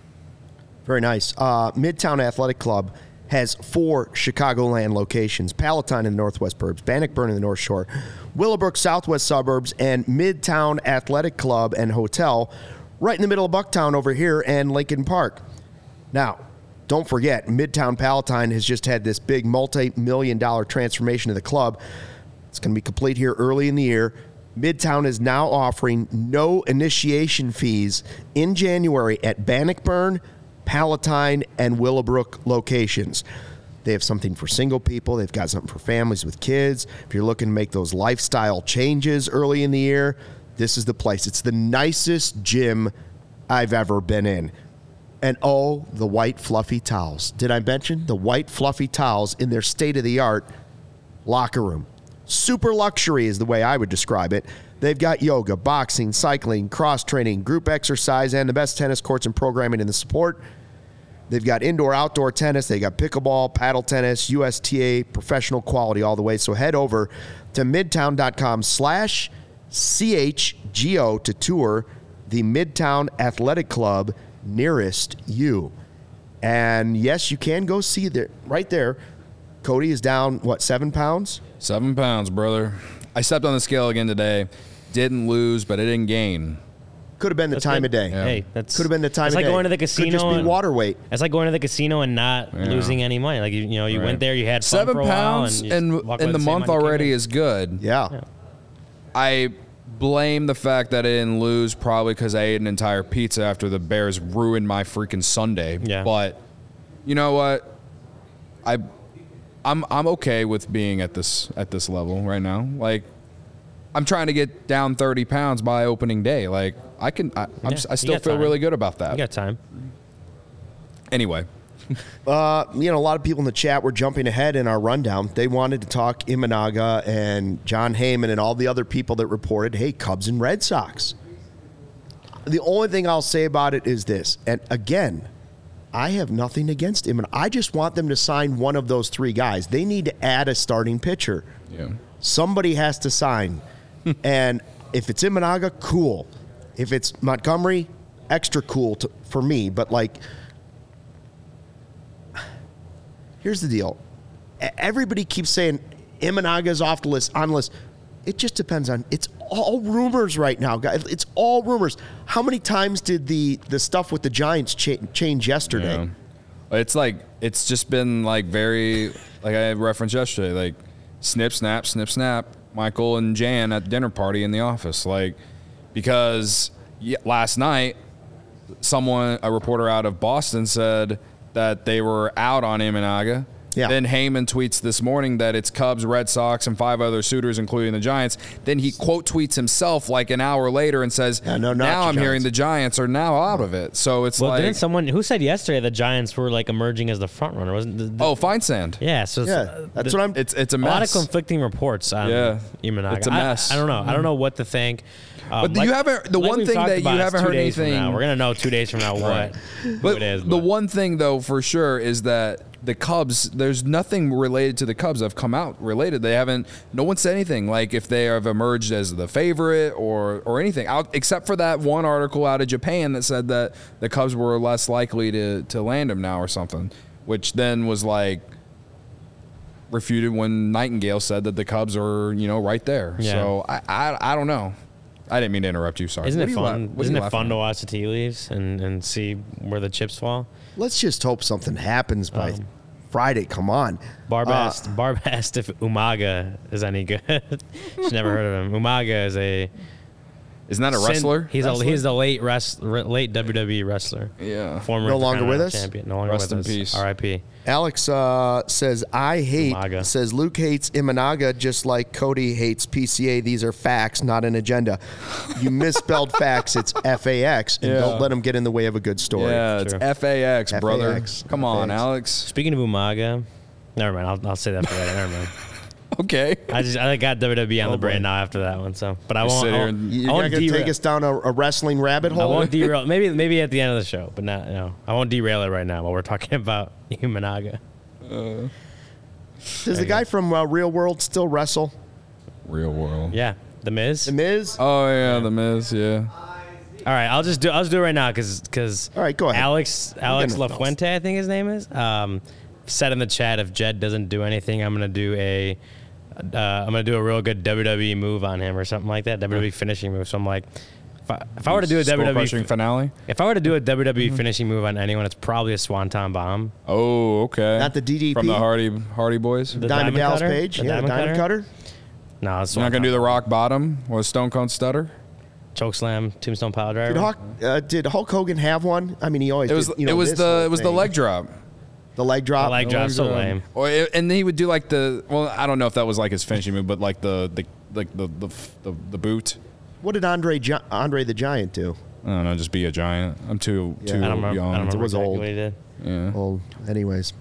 Very nice. Uh, Midtown Athletic Club has four Chicagoland locations Palatine in the Northwest Burbs, Bannockburn in the North Shore, Willowbrook Southwest Suburbs, and Midtown Athletic Club and Hotel right in the middle of Bucktown over here and Lincoln Park. Now, don't forget, Midtown Palatine has just had this big multi million dollar transformation of the club. It's going to be complete here early in the year. Midtown is now offering no initiation fees in January at Bannockburn, Palatine, and Willowbrook locations. They have something for single people. They've got something for families with kids. If you're looking to make those lifestyle changes early in the year, this is the place. It's the nicest gym I've ever been in. And oh, the white fluffy towels. Did I mention the white fluffy towels in their state of the art locker room? Super luxury is the way I would describe it. They've got yoga, boxing, cycling, cross training, group exercise, and the best tennis courts and programming in the sport. They've got indoor, outdoor tennis. They got pickleball, paddle tennis, USTA, professional quality all the way. So head over to midtown.com slash CHGO to tour the Midtown Athletic Club nearest you. And yes, you can go see that right there. Cody is down, what, seven pounds? Seven pounds, brother. I stepped on the scale again today. Didn't lose, but I didn't gain. Could have been the That's time good. of day. Hey, that's Could have been the time It's of like day. going to the Could casino. just be and- water weight. It's like going to the casino and not losing any money. Like you, you know, you Right. went there, you had fun Seven for a while, pounds and you in, just away in the the same month amount you came already in. is good. Yeah. I blame the fact that I didn't lose probably because I ate an entire pizza after the Bears ruined my freaking Sunday. Yeah. But you know what? I I'm I'm okay with being at this at this level right now. Like I'm trying to get down 30 pounds by opening day. Like I can I, I'm, Yeah, s- I you still feel time. really good about that. You got time. anyway, Uh, you know, a lot of people in the chat were jumping ahead in our rundown. They wanted to talk Imanaga and Jon Heyman and all the other people that reported, hey, Cubs and Red Sox. The only thing I'll say about it is this, and again, I have nothing against him, and I just want them to sign one of those three guys. They need to add a starting pitcher. yeah. Somebody has to sign. and if it's Imanaga, cool. If it's Montgomery, extra cool to, for me. But like, here's the deal. Everybody keeps saying Imanaga's off the list, on the list. It just depends on. It's all rumors right now, guys. It's all rumors. How many times did the the stuff with the Giants cha- change yesterday? Yeah. It's like it's just been like very like I referenced yesterday, like snip snap, snip snap. Michael and Jan at dinner party in the office, like because last night someone a reporter out of Boston said that they were out on Imanaga. Yeah. Then Heyman tweets this morning that it's Cubs, Red Sox, and five other suitors, including the Giants. Then he quote tweets himself like an hour later and says, Yeah, no, "Now I'm hearing the Giants are now out of it." So it's Well, like, didn't someone who said yesterday the Giants were like emerging as the front runner? Wasn't the, the- oh, Feinsand. yeah? So it's, Yeah, uh, that's the- what I'm. It's it's a a lot of conflicting reports on Yeah, Imanaga. it's a I- mess. I, don't know. I don't know what to think. Um, But you haven't- the one thing that you haven't heard anything-. We're gonna know two days from now what But, it is. the but- one thing though for sure is that the Cubs, there's nothing related to the Cubs that have come out related. They haven't. No one said anything like if they have emerged as the favorite or or anything out except for that one article out of Japan that said that the Cubs were less likely to to land him now or something, which then was like refuted when Nightengale said that the Cubs are you know right there. Yeah. So I, I I don't know. I didn't mean to interrupt you. Sorry. Isn't What it are you la- fun? what are Isn't you it laughing fun at? to watch the tea leaves and, and see where the chips fall? let's just hope something happens by Um, Friday. Come on. Barb Uh, asked, Barb asked if Umaga is any good. She's never heard of him. Umaga is a Isn't that a wrestler? He's Wrestler? a he's a late rest, late WWE wrestler. Yeah. Former No longer with Intercontinental us? Champion. No longer Rest with in us. peace. R.I.P. Alex uh, says, I hate, Umaga. says Luke hates Imanaga just like Cody hates PCA. These are facts, not an agenda. You misspelled facts. It's FAX, and Yeah. don't let them get in the way of a good story. Yeah, it's Sure. FAX, brother. FAX. Come on, Alex. Speaking of Umaga, never mind. I'll, I'll say that for later. Never mind. Okay. I just I got WWE on the brain now after that one. So, but I won't. sit I here won't, and- You're I not won't going to derail. take us down a, a wrestling rabbit hole. I hole? won't derail. Maybe maybe at the end of the show, but not. No, I won't derail it right now while we're talking about Humanaga. Does the guy from uh, Real World still wrestle? Real world. Yeah, The Miz. The Miz? Oh yeah, the Miz. Yeah. All right, I'll just do. I'll just do it right now because because. All right, go ahead. Alex Alex nothing else. LaFuente, I think his name is. Um, said in the chat if Jed doesn't do anything, I'm gonna do a. Uh, I'm gonna do a real good WWE move on him or something like that. WWE finishing move. So I'm like, if I, if I were to do a Skull crushing WWE, finale. if I were to do a WWE finishing move on anyone, it's probably a Swanton Bomb. Oh, okay. Not the DDP? from the Hardy Hardy Boys. The Diamond, Diamond Dallas Cutter? Page? The yeah, Diamond Diamond Cutter? Cutter? No, it's You're not gonna do the Rock Bottom or Stone Cold Stunner. choke slam, tombstone power driver. Did Hulk, uh, did Hulk Hogan have one? I mean, he always It was did, you know, it was this the whole it was the thing. leg drop. The leg drop. The leg drop, so drop. lame. Or and then he would do like the well, I don't know if that was like his finishing move, but like the the like the the the, the boot. What did Andre Gi- Andre the Giant do? I don't know, just be a giant. I'm too Yeah. too I don't remember. young. I don't remember was exactly old. he did. Yeah. Well, anyways.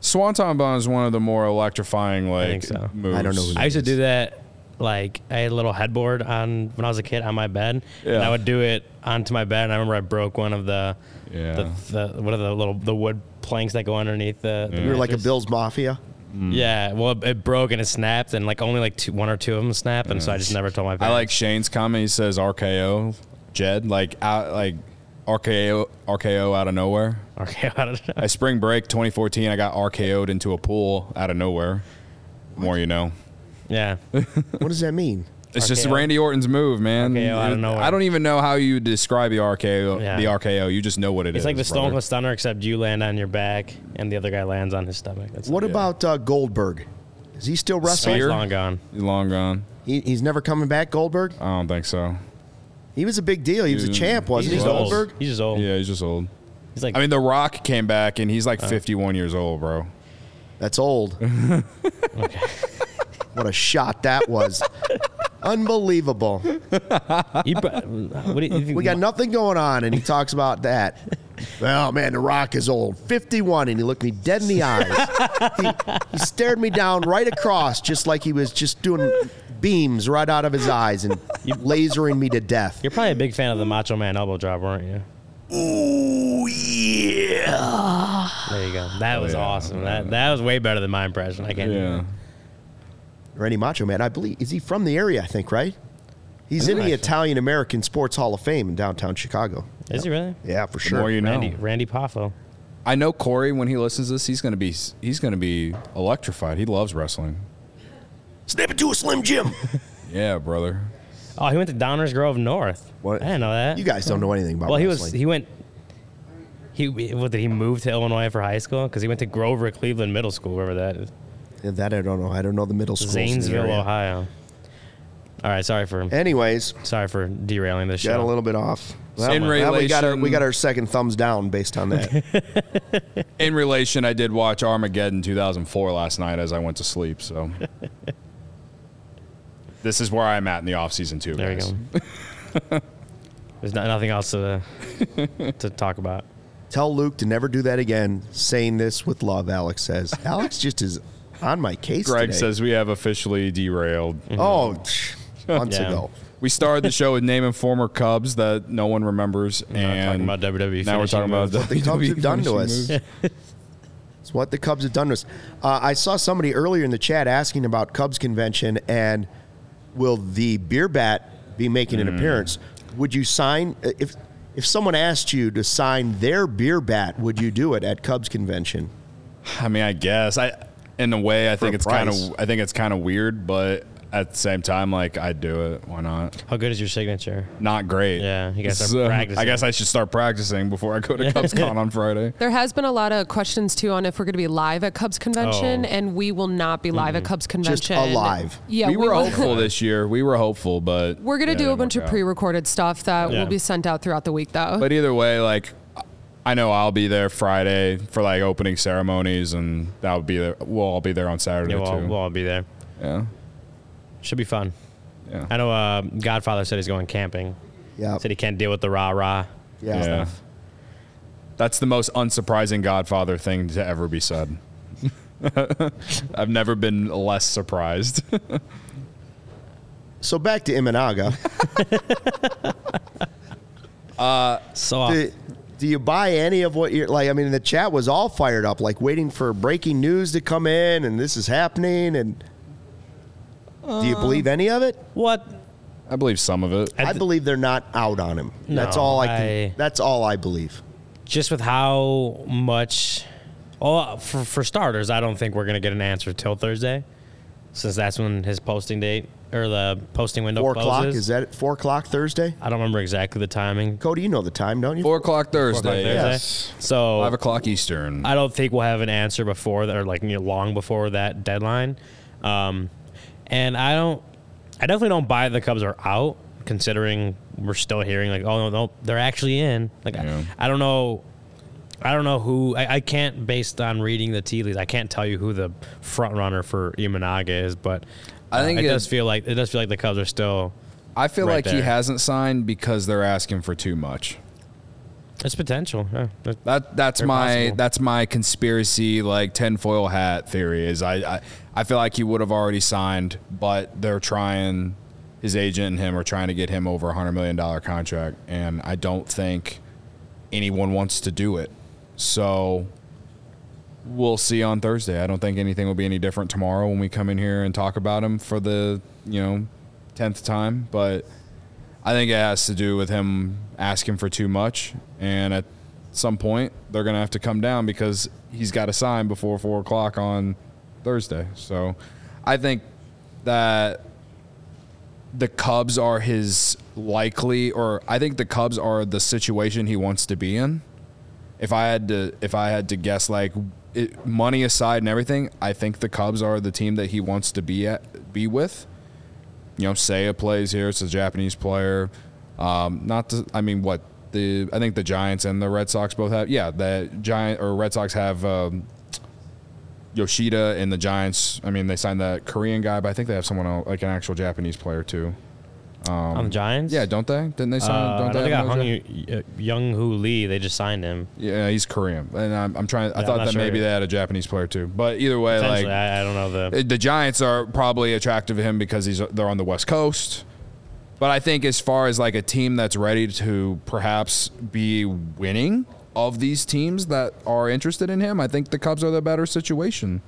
Swanton Bomb is one of the more electrifying like think so. moves. I don't know who I used to do that. Like I had a little headboard on when I was a kid on my bed, and I would do it onto my bed. And I remember I broke one of the, Yeah. the, the what are the little the wood planks that go underneath the. the mm. You were like a? Bill's Mafia. Mm. Yeah, well, it, it broke and it snapped, and like only like two, one or two of them snapped, and so I just mm. never told my I like Shane's comment. He says RKO, Jed, like out like RKO RKO out of nowhere. Okay, I don't know. At spring break 2014, I got RKO'd into a pool out of nowhere. More you know. Yeah, What does that mean? It's just Randy Orton's move, man. RKO out of nowhere. I don't even know how you describe the RKO. Yeah. The RKO. You just know what it is. it's like the Stone. Cold Stunner, except you land on your back and the other guy lands on his stomach. That's What about uh, Goldberg? Is he still wrestling? He's long gone. He's long gone. He, he's never coming back, Goldberg? I don't think so. He was a big deal. He was a champ, wasn't he, He's just old. Goldberg? He's just old. Yeah, he's just old. He's like I mean, The Rock came back and he's like 51 years old, bro. That's old. okay. what a shot that was. Unbelievable. You, bu- what do you, you think We got nothing going on, and he talks about that. Well, man, The Rock is old. 51, and he looked me dead in the eyes. he, he stared me down right across, just like he was just doing beams right out of his eyes and lasering me to death. You're probably a big fan of the Macho Man elbow drop, weren't you? Ooh, yeah. There you go. That oh, was yeah. awesome. That that was way better than my impression. I can't. Yeah. Randy Macho Man, I believe, is he from the area, I think, right? He's in the Italian American Sports Hall of Fame in downtown Chicago. Is he really? Yeah, for The sure. more you know. Randy Randy Poffo. I know Corey when he listens to this, he's gonna be he's gonna be electrified. He loves wrestling. Snap it to a Slim Jim. Yeah, brother. Oh, he went to Downers Grove North. What? I didn't know that. You guys don't know anything about well, he wrestling. was he went. He what did he move to Illinois for high school? Because he went to Grover Cleveland Middle School, wherever that is. Yeah, that I don't know. I don't know the middle school. Zanesville. Ohio. All right, sorry for Anyways, sorry for derailing this got show. a little bit off. Well, In well, we got our we relation- got our second thumbs down based on that. In relation, I did watch Armageddon 2004 last night as I went to sleep. So this is where I'm at in the off season too. there you guys. go. There's not, nothing else to to talk about. Tell Luke to never do that again. Saying this with love, Alex says. Alex just is on my case. Greg today. says we have officially derailed. "Oh, months Yeah. ago." We started the show with naming former Cubs that no one remembers, We're and talking about WWE. now we're finishing talking about moves. the Cubs WWE have done to finishing us. It's what the Cubs have done to us. Uh, I saw somebody earlier in the chat asking about Cubs convention and will the beer bat be making an appearance? Would you sign if if someone asked you to sign their beer bat? Would you do it at Cubs convention? I mean, I guess I, in a way, I think it's kind of, I think it's kind of weird, but at the same time, like I'd do it. Why not? How good is your signature? Not great. Yeah, you gotta start So, practicing. I guess I should start practicing before I go to CubsCon on Friday. There has been a lot of questions too on if we're going to be live at Cubs convention, Oh. and we will not be live at Cubs convention. Just convention. alive. Yeah, we were hopeful this year. We were hopeful, but We're going to yeah, do a bunch of pre-recorded stuff that Yeah. will be sent out throughout the week, though. But either way, like I know I'll be there Friday for like opening ceremonies, and that'll be there. We'll all be there on Saturday Yeah, we'll, too. we'll all be there. yeah, Should be fun. yeah. I know uh, Godfather said he's going camping. Yeah, Said he can't deal with the rah rah. yeah. Yeah. stuff. That's the most unsurprising Godfather thing to ever be said. I've never been less surprised. So back to Imanaga. So do, do you buy any of what you're like? I mean, the chat was all fired up, like waiting for breaking news to come in, and this is happening. And do you um, believe any of it? what? I believe some of it. I believe they're not out on him. that's No, all I. Can, I- that's all I believe. Just with how much. Well, for, for starters, I don't think we're going to get an answer till Thursday, since that's when his posting date or the posting window Four closes. o'clock is that at four o'clock Thursday? I don't remember exactly the timing. Cody, you know the time, don't you? Four o'clock Thursday. Thursday. Yes. So Five o'clock Eastern. I don't think we'll have an answer before that, or like you know, long before that deadline. Um, and I don't, I definitely don't buy the Cubs are out, considering we're still hearing like, oh no, no they're actually in. Like Yeah. I, I don't know, I don't know who. I, I can't based on reading the tea leaves. I can't tell you who the front runner for Imanaga is, but I think it, it- does feel like it does feel like the Cubs are still. I feel Right like he hasn't signed because they're asking for too much. It's potential. Yeah. That- That that's my possible. that's my conspiracy like tinfoil hat theory is I, I I feel like he would have already signed, but they're trying his agent and him are trying to get him over a hundred million dollar contract, and I don't think anyone wants to do it. So we'll see on Thursday. I don't think anything will be any different tomorrow when we come in here and talk about him for the you know tenth time, but. I think it has to do with him asking for too much, and at some point they're gonna have to come down because he's got to sign before four o'clock on Thursday. So, I think that the Cubs are his likely, or I think the Cubs are the situation he wants to be in. If I had to, if I had to guess, like it, money aside and everything, I think the Cubs are the team that he wants to be at, be with you know, Seiya plays here. It's a Japanese player. Um, not to, I mean, what the I think the Giants and the Red Sox both have. Yeah, the Giant or Red Sox have um, Yoshida and the Giants. I mean, they signed that Korean guy, but I think they have someone else, like an actual Japanese player too. On the Giants. Yeah, don't they? Didn't they sign? Uh, don't I know they have got Hung Jap- Jung Hoo Lee. They just signed him. Yeah, he's Korean, and I'm, I'm trying. I I'm thought not that sure. maybe they had a Japanese player too. But either way, like Potentially, I, I don't know the. the Giants are probably attractive to him because he's they're on the West Coast. But I think as far as like a team that's ready to perhaps be winning of these teams that are interested in him, I think the Cubs are the better situation.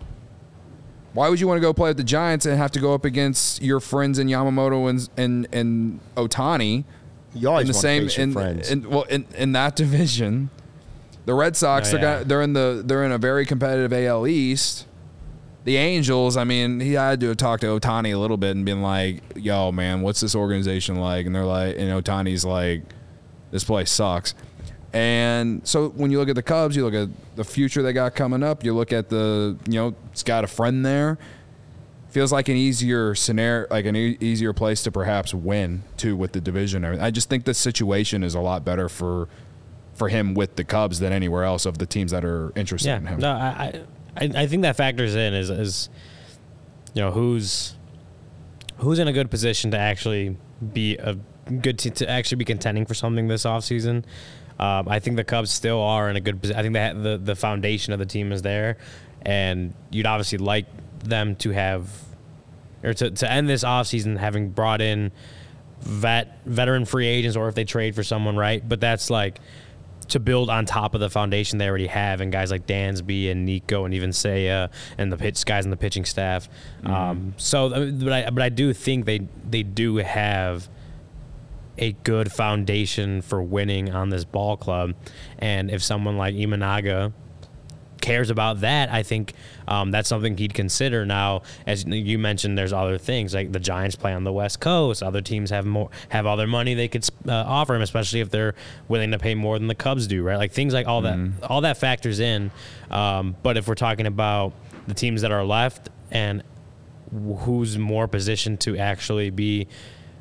Why would you want to go play with the Giants and have to go up against your friends in Yamamoto and and, and Otani You always in the want same to face your in, friends. in well in, in that division? The Red Sox, Oh, they're, got, they're in the they're in a very competitive AL East the Angels, I mean, he had to have talked to Otani a little bit and been like, "Yo, man, what's this organization like?" And they're like, and Otani's like, "This place sucks." And so when you look at the Cubs, you look at the future they got coming up. You look at the, you know, it's got a friend there. Feels like an easier scenario, like an e- easier place to perhaps win too with the division. I just think the situation is a lot better for for him with the Cubs than anywhere else of the teams that are interested Yeah, in him. no, I, I, I think that factors in is, is, you know, who's, who's in a good position to actually be a good team to actually be contending for something this offseason. Um, I think the Cubs still are in a good position. I think that the the foundation of the team is there, and you'd obviously like them to have, or to, to end this offseason having brought in vet veteran free agents, or if they trade for someone, right? But that's like to build on top of the foundation they already have, and guys like Dansby and Nico and even Seiya and the pitch guys in the pitching staff. Um, so, but I but I do think they they do have a good foundation for winning on this ball club, and if someone like Imanaga cares about that, I think um, that's something he'd consider. Now, as you mentioned, there's other things like the Giants play on the West Coast. Other teams have more have all their money they could uh, offer him, especially if they're willing to pay more than the Cubs do, right? Like things like all that, all that factors in. Um, but if we're talking about the teams that are left and who's more positioned to actually be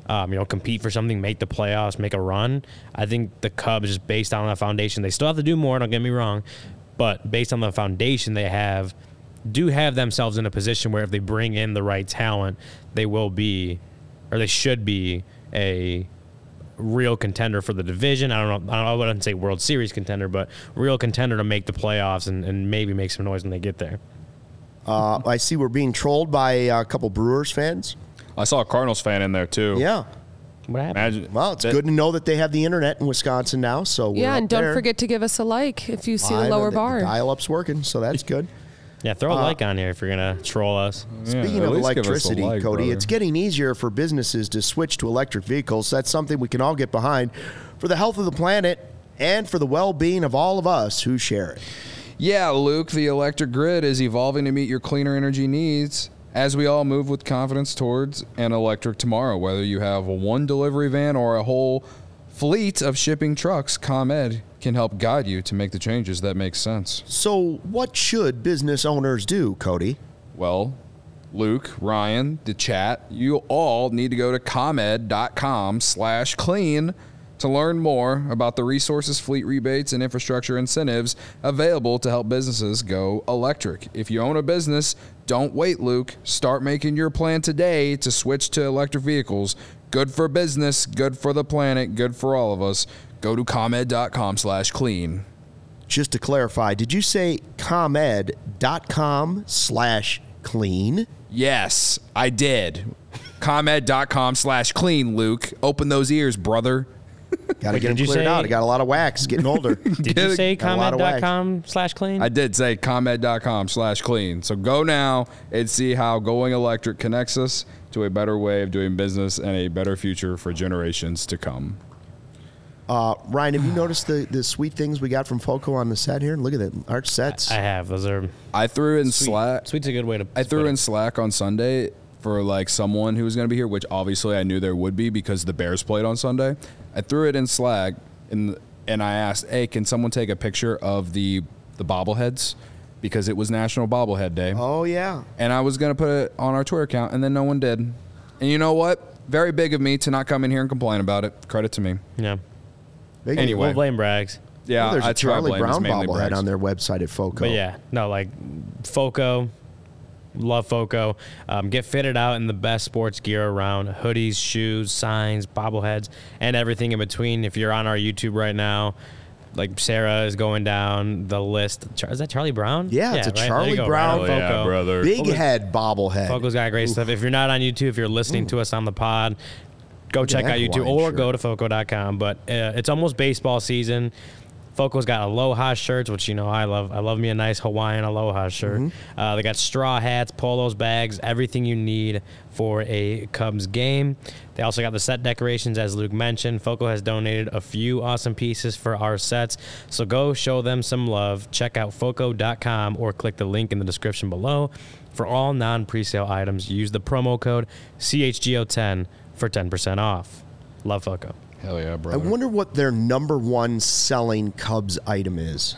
um, you know, compete for something, make the playoffs, make a run. I think the Cubs, just based on the foundation, they still have to do more. Don't get me wrong, but based on the foundation they have, do have themselves in a position where if they bring in the right talent, they will be, or they should be a real contender for the division. I don't know. I, don't, I wouldn't say World Series contender, but real contender to make the playoffs and, and maybe make some noise when they get there. Uh, I see we're being trolled by a couple Brewers fans. I saw a Cardinals fan in there too. Yeah. What happened? Imagine. Well, it's that- good to know that they have the internet in Wisconsin now. So we're Yeah, up and don't there. forget to give us a like if you see Live the lower and bar. dial-up's working, so that's good. Yeah, throw a Uh, like on here if you're gonna troll us. Speaking at of least give us a electricity, like, Cody, brother. it's getting easier for businesses to switch to electric vehicles. That's something we can all get behind for the health of the planet and for the well-being of all of us who share it. Yeah, Luke, the electric grid is evolving to meet your cleaner energy needs as we all move with confidence towards an electric tomorrow. Whether you have a one delivery van or a whole fleet of shipping trucks, ComEd can help guide you to make the changes that make sense. So, what should business owners do, Cody? Well, Luke, Ryan, the chat, you all need to go to comed.com slash clean to learn more about the resources, fleet rebates, and infrastructure incentives available to help businesses go electric. If you own a business, don't wait, Luke. Start making your plan today to switch to electric vehicles. Good for business, good for the planet, good for all of us. Go to comed.com slash clean. Just to clarify, did you say comed.com slash clean? Yes, I did. ComEd.com slash clean, Luke. Open those ears, brother. Got to get them did cleared say- out. I got a lot of wax. Getting older. Did you say Got a lot of wax. comment.com slash clean? I did say ComEd.com slash clean. So go now and see how going electric connects us to a better way of doing business and a better future for generations to come. Uh, Ryan, have you noticed the, the sweet things we got from Foco on the set here? Look at that. Arch sets. I have. Those are I threw in sweet. Slack. Sweet's a good way to. I threw in it. Slack on Sunday for like someone who was going to be here, which obviously I knew there would be because the Bears played on Sunday. I threw it in Slack and and I asked, "Hey, can someone take a picture of the the bobbleheads because it was National Bobblehead Day?" oh, yeah. And I was going to put it on our Twitter account, and then no one did. And you know what? Very big of me to not come in here and complain about it. Credit to me. Yeah. Big- Anyway. We'll blame Brags. Yeah, Well, there's I a try Charlie Brown bobblehead Bragg's. on their website at Foco. But yeah, no, like Foco, love Foco. Um, get fitted out in the best sports gear around hoodies, shoes, signs, bobbleheads, and everything in between. If you're on our YouTube right now, like Sarah is going down the list. Is that Charlie Brown? Yeah, it's a right? Charlie Brown- right on Foco. brother. Big head bobblehead. Foco's got great stuff. If you're not on YouTube, if you're listening to us on the pod, go check that out YouTube or shirt. go to foco.com. But uh, it's almost baseball season. Foco's got aloha shirts, which you know I love. I love me a nice Hawaiian aloha shirt. Mm-hmm. Uh, they got straw hats, polos, bags, everything you need for a Cubs game. They also got the set decorations, as Luke mentioned. Foco has donated a few awesome pieces for our sets, so go show them some love. Check out foco.com or click the link in the description below. For all non-presale items, use the promo code CHGO10 for 10% off. Love Foco. Hell yeah, I wonder what their number one selling Cubs item is.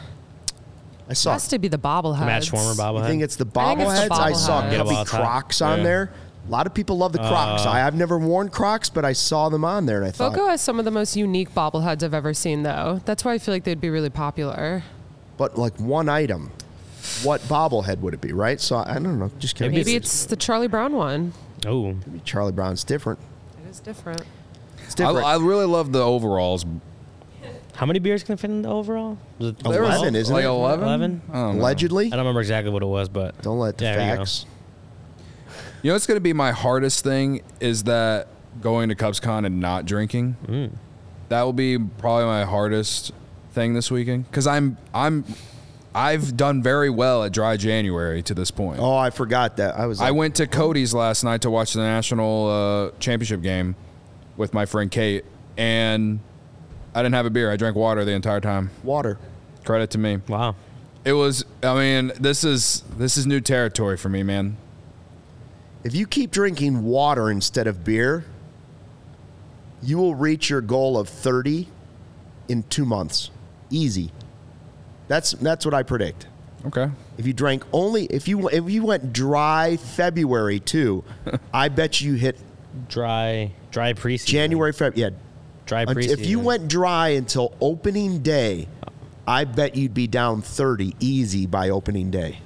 I saw. has to be the bobbleheads. Match warmer You bobblehead. think it's the I think it's the bobbleheads? I saw bobbleheads. Get 'em Cubby all time. Crocs on Yeah. there. A lot of people love the Crocs. Uh, I, I've never worn Crocs, but I saw them on there and I thought, Foco has some of the most unique bobbleheads I've ever seen, though. That's why I feel like they'd be really popular. but like one item, what bobblehead would it be, right? So I don't know. Just Maybe curious. Maybe it's the Charlie Brown one. Oh, Maybe Charlie Brown's different. It is different. It's I, different. I really love the overalls. how many beers can fit in the overall? Was it There was- 11, isn't like it? 11? 11? I don't know. Allegedly. I don't remember exactly what it was, but Don't let the Yeah, there you go. facts. You know what's going to be my hardest thing is that going to CubsCon and not drinking. Mm. That will be probably my hardest thing this weekend because I'm I'm I've done very well at dry January to this point. Oh, I forgot that. I was. I like, went to Cody's last night to watch the national uh, championship game with my friend Kate, and I didn't have a beer. I drank water the entire time. water. Credit to me. wow. It was. I mean, this is this is new territory for me, man. If you keep drinking water instead of beer, you will reach your goal of 30 in two months. Easy. That's that's what I predict. Okay. If you drank only if you if you went dry February too, I bet you hit Dry, dry preseason. January Feb yeah. Dry Unt- preseason. If you went dry until opening day, oh. I bet you'd be down 30 easy by opening day.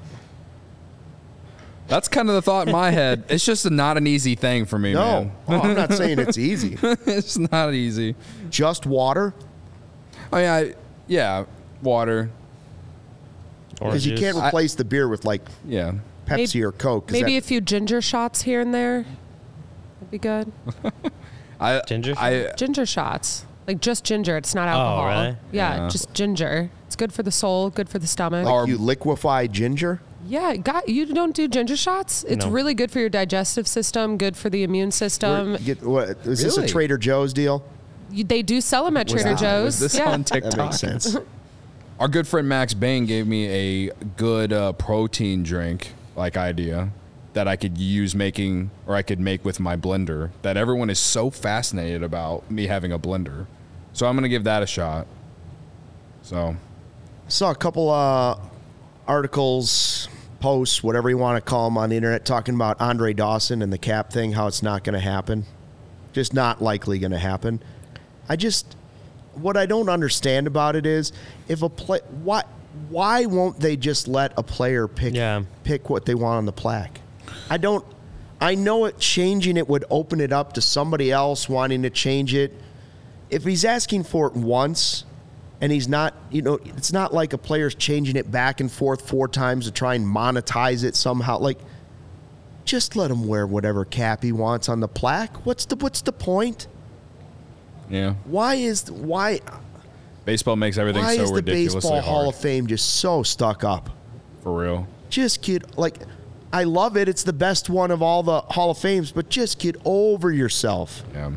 That's kind of the thought in my head. It's just not an easy thing for me, No, man. oh, I'm not saying it's easy. it's not easy. Just water I mean, I yeah, water. Because you can't replace the beer with like Yeah. Pepsi Maybe- or Coke. 'cause Maybe that- a few ginger shots here and there would be good. I, Ginger? I, Ginger shots. Like just ginger. It's not alcohol. really? Yeah, Yeah. just ginger. It's good for the soul, good for the stomach. like you liquefy ginger. yeah, got you don't do ginger shots? It's No. really good for your digestive system, good for the immune system. Where- get, what, is this a Really? Trader Joe's deal? You- they do sell them at Trader that- Joe's. was this yeah. on TikTok? That makes sense. Our good friend Max Bain gave me a good uh, protein drink like idea that I could use making or I could make with my blender that everyone is so fascinated about me having a blender. So I'm going to give that a shot. So, I Saw a couple uh, articles, posts, whatever you want to call them on the internet, talking about Andre Dawson and the cap thing, how it's not going to happen. Just not likely going to happen. I just, what I don't understand about it is if a play, why, why won't they just let a player pick Yeah. pick what they want on the plaque? I don't. I know it changing it would open it up to somebody else wanting to change it. If he's asking for it once, and he's not, you know, it's not like a player's changing it back and forth four times to try and monetize it somehow. Like, just let him wear whatever cap he wants on the plaque. What's the What's the point? yeah. Why is why Baseball makes everything why so is the ridiculously baseball Hall of Fame just so stuck up? for real. Just kid, like, I love it. It's the best one of all the Hall of Fames, but just get over yourself. Yeah.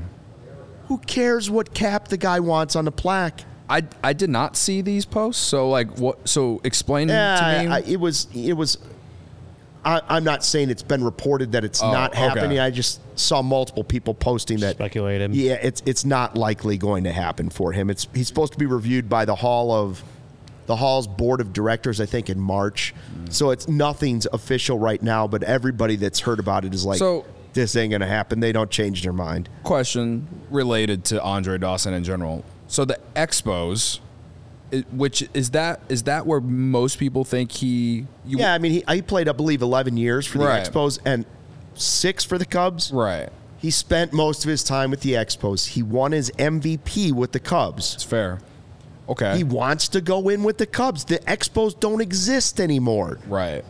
Who cares what cap the guy wants on the plaque? I, I did not see these posts. So like what so explain Yeah, to me. I, it was it was. I, I'm not saying it's been reported that it's Oh, not okay. happening. I just saw multiple people posting that Speculated. Yeah, it's it's not likely going to happen for him. It's he's supposed to be reviewed by the Hall of the Hall's board of directors, I think, in March. Mm. So it's nothing's official right now. But everybody that's heard about it is like, So- this ain't gonna happen. They don't change their mind. question related to Andre Dawson in general. So the Expos, which is that is that where most people think he? You, Yeah, I mean, he, he played, I believe, 11 years for the Right. Expos and six for the Cubs. right. He spent most of his time with the Expos. He won his MVP with the Cubs. It's fair. Okay. He wants to go in with the Cubs. The Expos don't exist anymore. right.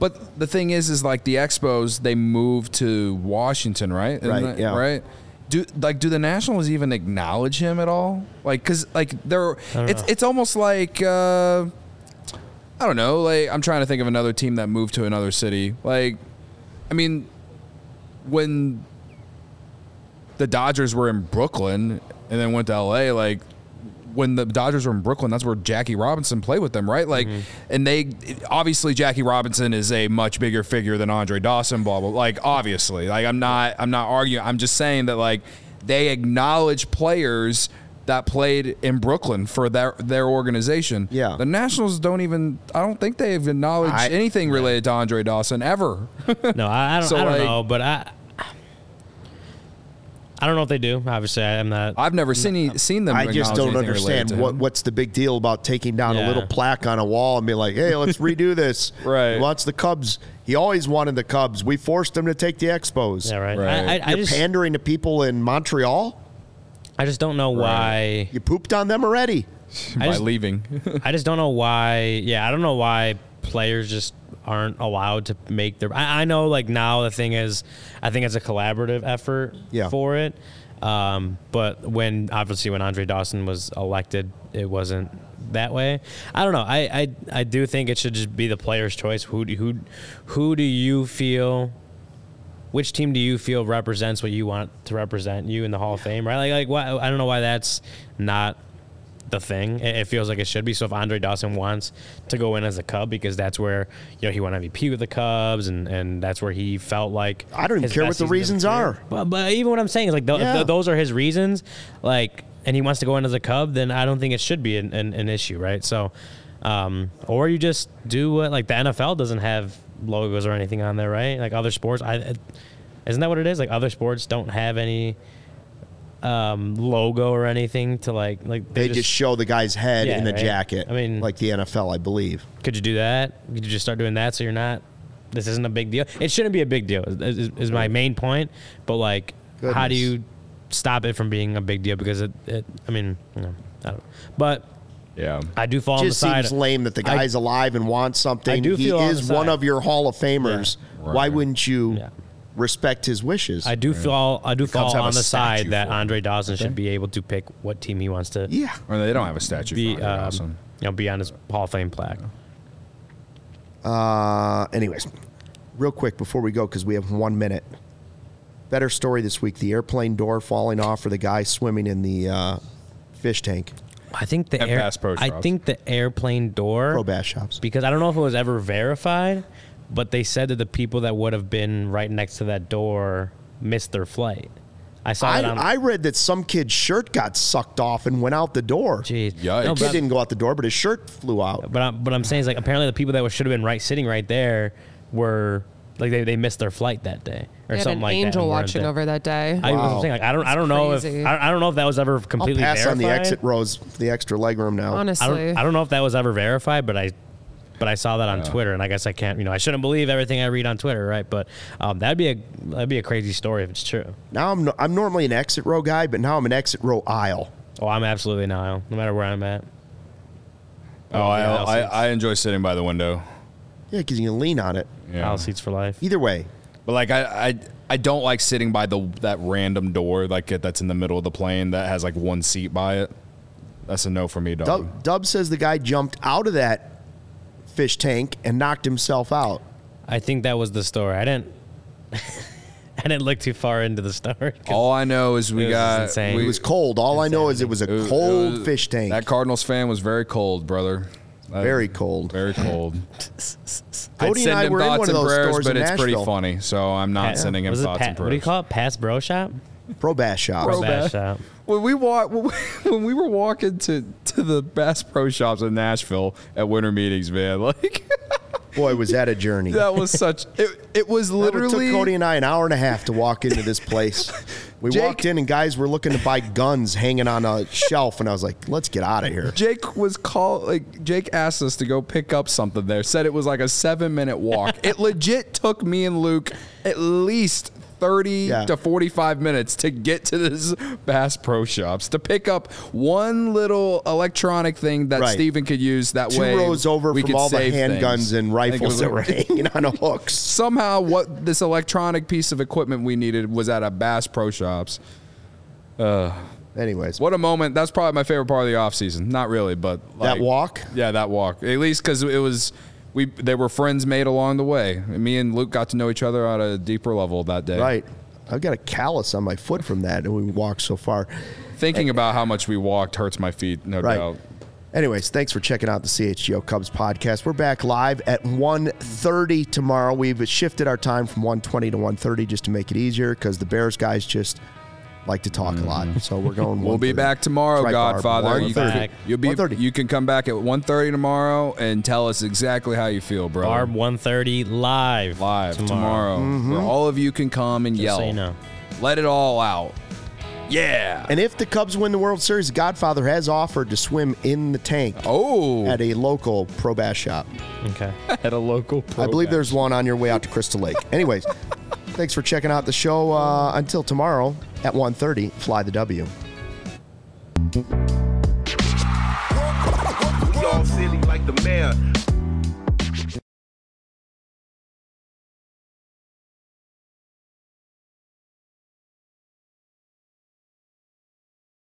But the thing is, is like the Expos, they moved to Washington, right? Isn't Right, that- yeah. Right. Do like do the Nationals even acknowledge him at all? Like, cause like they're it's it's almost like uh, I don't know. Like I'm trying to think of another team that moved to another city. Like, I mean, when the Dodgers were in Brooklyn and then went to LA, like when the Dodgers were in Brooklyn, that's where Jackie Robinson played with them, right? Like, mm-hmm. and they obviously Jackie Robinson is a much bigger figure than Andre Dawson, blah blah. Like, obviously, like I'm not, I'm not arguing. I'm just saying that like they acknowledge players that played in Brooklyn for their their organization. Yeah. the Nationals don't even. I don't think they've acknowledged I- anything related to Andre Dawson ever. No, I, I don't, So, I don't like- know, but I, I don't know if they do. Obviously, I am not. I've never seen any, seen them. I just don't understand what what's the big deal about taking down a little plaque on a wall and be like, "Hey, let's redo this." Right. He wants the Cubs. He always wanted the Cubs. We forced him to take the Expos. yeah, right. Right. I, I, I You're just, pandering to people in Montreal. I just don't know why. You pooped on them already. by I just- leaving. I just don't know why. Yeah, I don't know why players just aren't allowed to make their. I, I know, like now the thing is, I think it's a collaborative effort Yeah. for it. Um, but when obviously when Andre Dawson was elected, it wasn't that way. I don't know. I, I I do think it should just be the player's choice. Who do, who who do you feel? Which team do you feel represents what you want to represent you in the Hall of Fame? Right? Like like why, I don't know why that's not the thing. It, it feels like it should be. So if Andre Dawson wants to go in as a Cub because that's where you know he won MVP with the Cubs and and that's where he felt like I don't even care what the season of his reasons are. But, but even what I'm saying is like th- Yeah. th- those are his reasons, like and he wants to go in as a Cub, then I don't think it should be an, an, an issue, right? So. Um, or you just do what like the NFL doesn't have logos or anything on there, right? Like other sports, I isn't that what it is? Like other sports don't have any um, logo or anything to like like They just, show the guy's head Yeah, in the right. jacket. I mean- like the NFL, I believe. Could you do that? Could you just start doing that so you're not? This isn't a big deal. It shouldn't be a big deal. Is, is, is my main point. But like, how do Goodness. you stop it from being a big deal? Because it, it I mean, you know, I don't. But Yeah. I do fall on the just side. seems lame that the I- guy's alive and wants something. I do he feel on is the one of your Hall of Famers. Why Right. wouldn't you Yeah. Respect his wishes? I do fall. I do fall on the side that. Andre Dawson should be able to pick what team he wants to yeah. Or they don't have a statue be. for Andre Um, Dawson. you know, be on his Hall of Fame plaque. Uh, anyways, real quick before we go, because we have one minute. Better story this week: the airplane door falling off for the guy swimming in the uh, fish tank. I think the At air, I think the airplane door Pro bass shops. because I don't know if it was ever verified, but they said that the people that would have been right next to that door missed their flight. I saw I, that on. I read that some kid's shirt got sucked off and went out the door. Jeez. Yikes. No, The but kid didn't go out the door, but his shirt flew out. But I'm, but I'm saying is like apparently the people that should have been right sitting right there were like they, they missed their flight that day or We had something an like that. angel and weren't watching over that day. I was Wow. saying like I don't I don't know crazy. if I, I don't know if that was ever I'll completely pass verified. on the exit rows, the extra legroom now. I Honestly, don't I don't know if that was ever verified, but I but I saw that on Twitter, and I guess I can't you know I shouldn't believe everything I read on Twitter, right? But um, that'd be a that'd be a crazy story if it's true. Now I'm no, I'm normally an exit row guy, but now I'm an exit row aisle. Oh, I'm absolutely an aisle, No matter where I'm at. Oh, I, I'll I. I enjoy sitting by the window. Yeah, because you can lean on it. Yeah. Aisle seats for life. Either way, But like I, I I don't like sitting by the that random door like it- that's in the middle of the plane that has like one seat by it. That's a no for me, dog. Dub, Dub says the guy jumped out of that fish tank and knocked himself out. I think that was the story. I didn't. I didn't look too far into the story. All I know is we It got insane. we It was cold. All I know is it was a it was- cold was- fish tank. That Cardinals fan was very cold, brother. That- Very cold. Very cold. I'd Cody and send I him were in thoughts one of and those prayers, stores but in it's pretty funny. So I'm not Pa- sending him was it thoughts pa- and prayers. What do you call it? Pass bro shop. Pro bass shop. Pro Bass. bass shop. When we walk, when we, were walking to, to the Bass Pro Shops in Nashville at winter meetings, man, like Boy, was that a journey. that was such. It, it was literally It took Cody and I an hour and a half to walk into this place. We Jake- walked in and guys were looking to buy guns hanging on a shelf, and I was like, "Let's get out of here." Jake was called like Jake asked us to go pick up something there. Said it was like a seven minute walk. it legit took me and Luke at least thirty Yeah. to forty five minutes to get to this Bass Pro Shops to pick up one little electronic thing that Right. Steven could use. That Two way, rows over we from all the handguns and I think it rifles that were hanging on hooks. somehow what this electronic piece of equipment we needed was at a Bass Pro Shops. Uh, Anyways, What a moment! That's probably my favorite part of the off season. Not really, but that walk? Yeah, that walk. At least because it was we they were friends made along the way. Me and Luke got to know each other at a deeper level that day. Right. I've got a callus on my foot from that, and we walked so far. Thinking about how much we walked hurts my feet, no Right. doubt. Anyways, thanks for checking out the CHGO Cubs podcast. We're back live at 1.30 tomorrow. We've shifted our time from 1.20 to 1.30 just to make it easier because the Bears guys just like to talk a lot. Mm-hmm. So we're going We'll be back tomorrow, That's right, Barb. Godfather. You 1:30. back. will be. 1:30. You can come back at 1.30 tomorrow and tell us exactly how you feel, bro. Barb 130 live. live tomorrow, where mm-hmm. all of you can come and Just yell. so you know. Let it all out. Yeah. And if the Cubs win the World Series, Godfather has offered to swim in the tank oh, at a local pro bass shop. Okay. at a local. I believe there's one on your way out to Crystal Lake. Anyways, thanks for checking out the show. Uh, until tomorrow at 1.30, fly the W. We all silly like the mayor.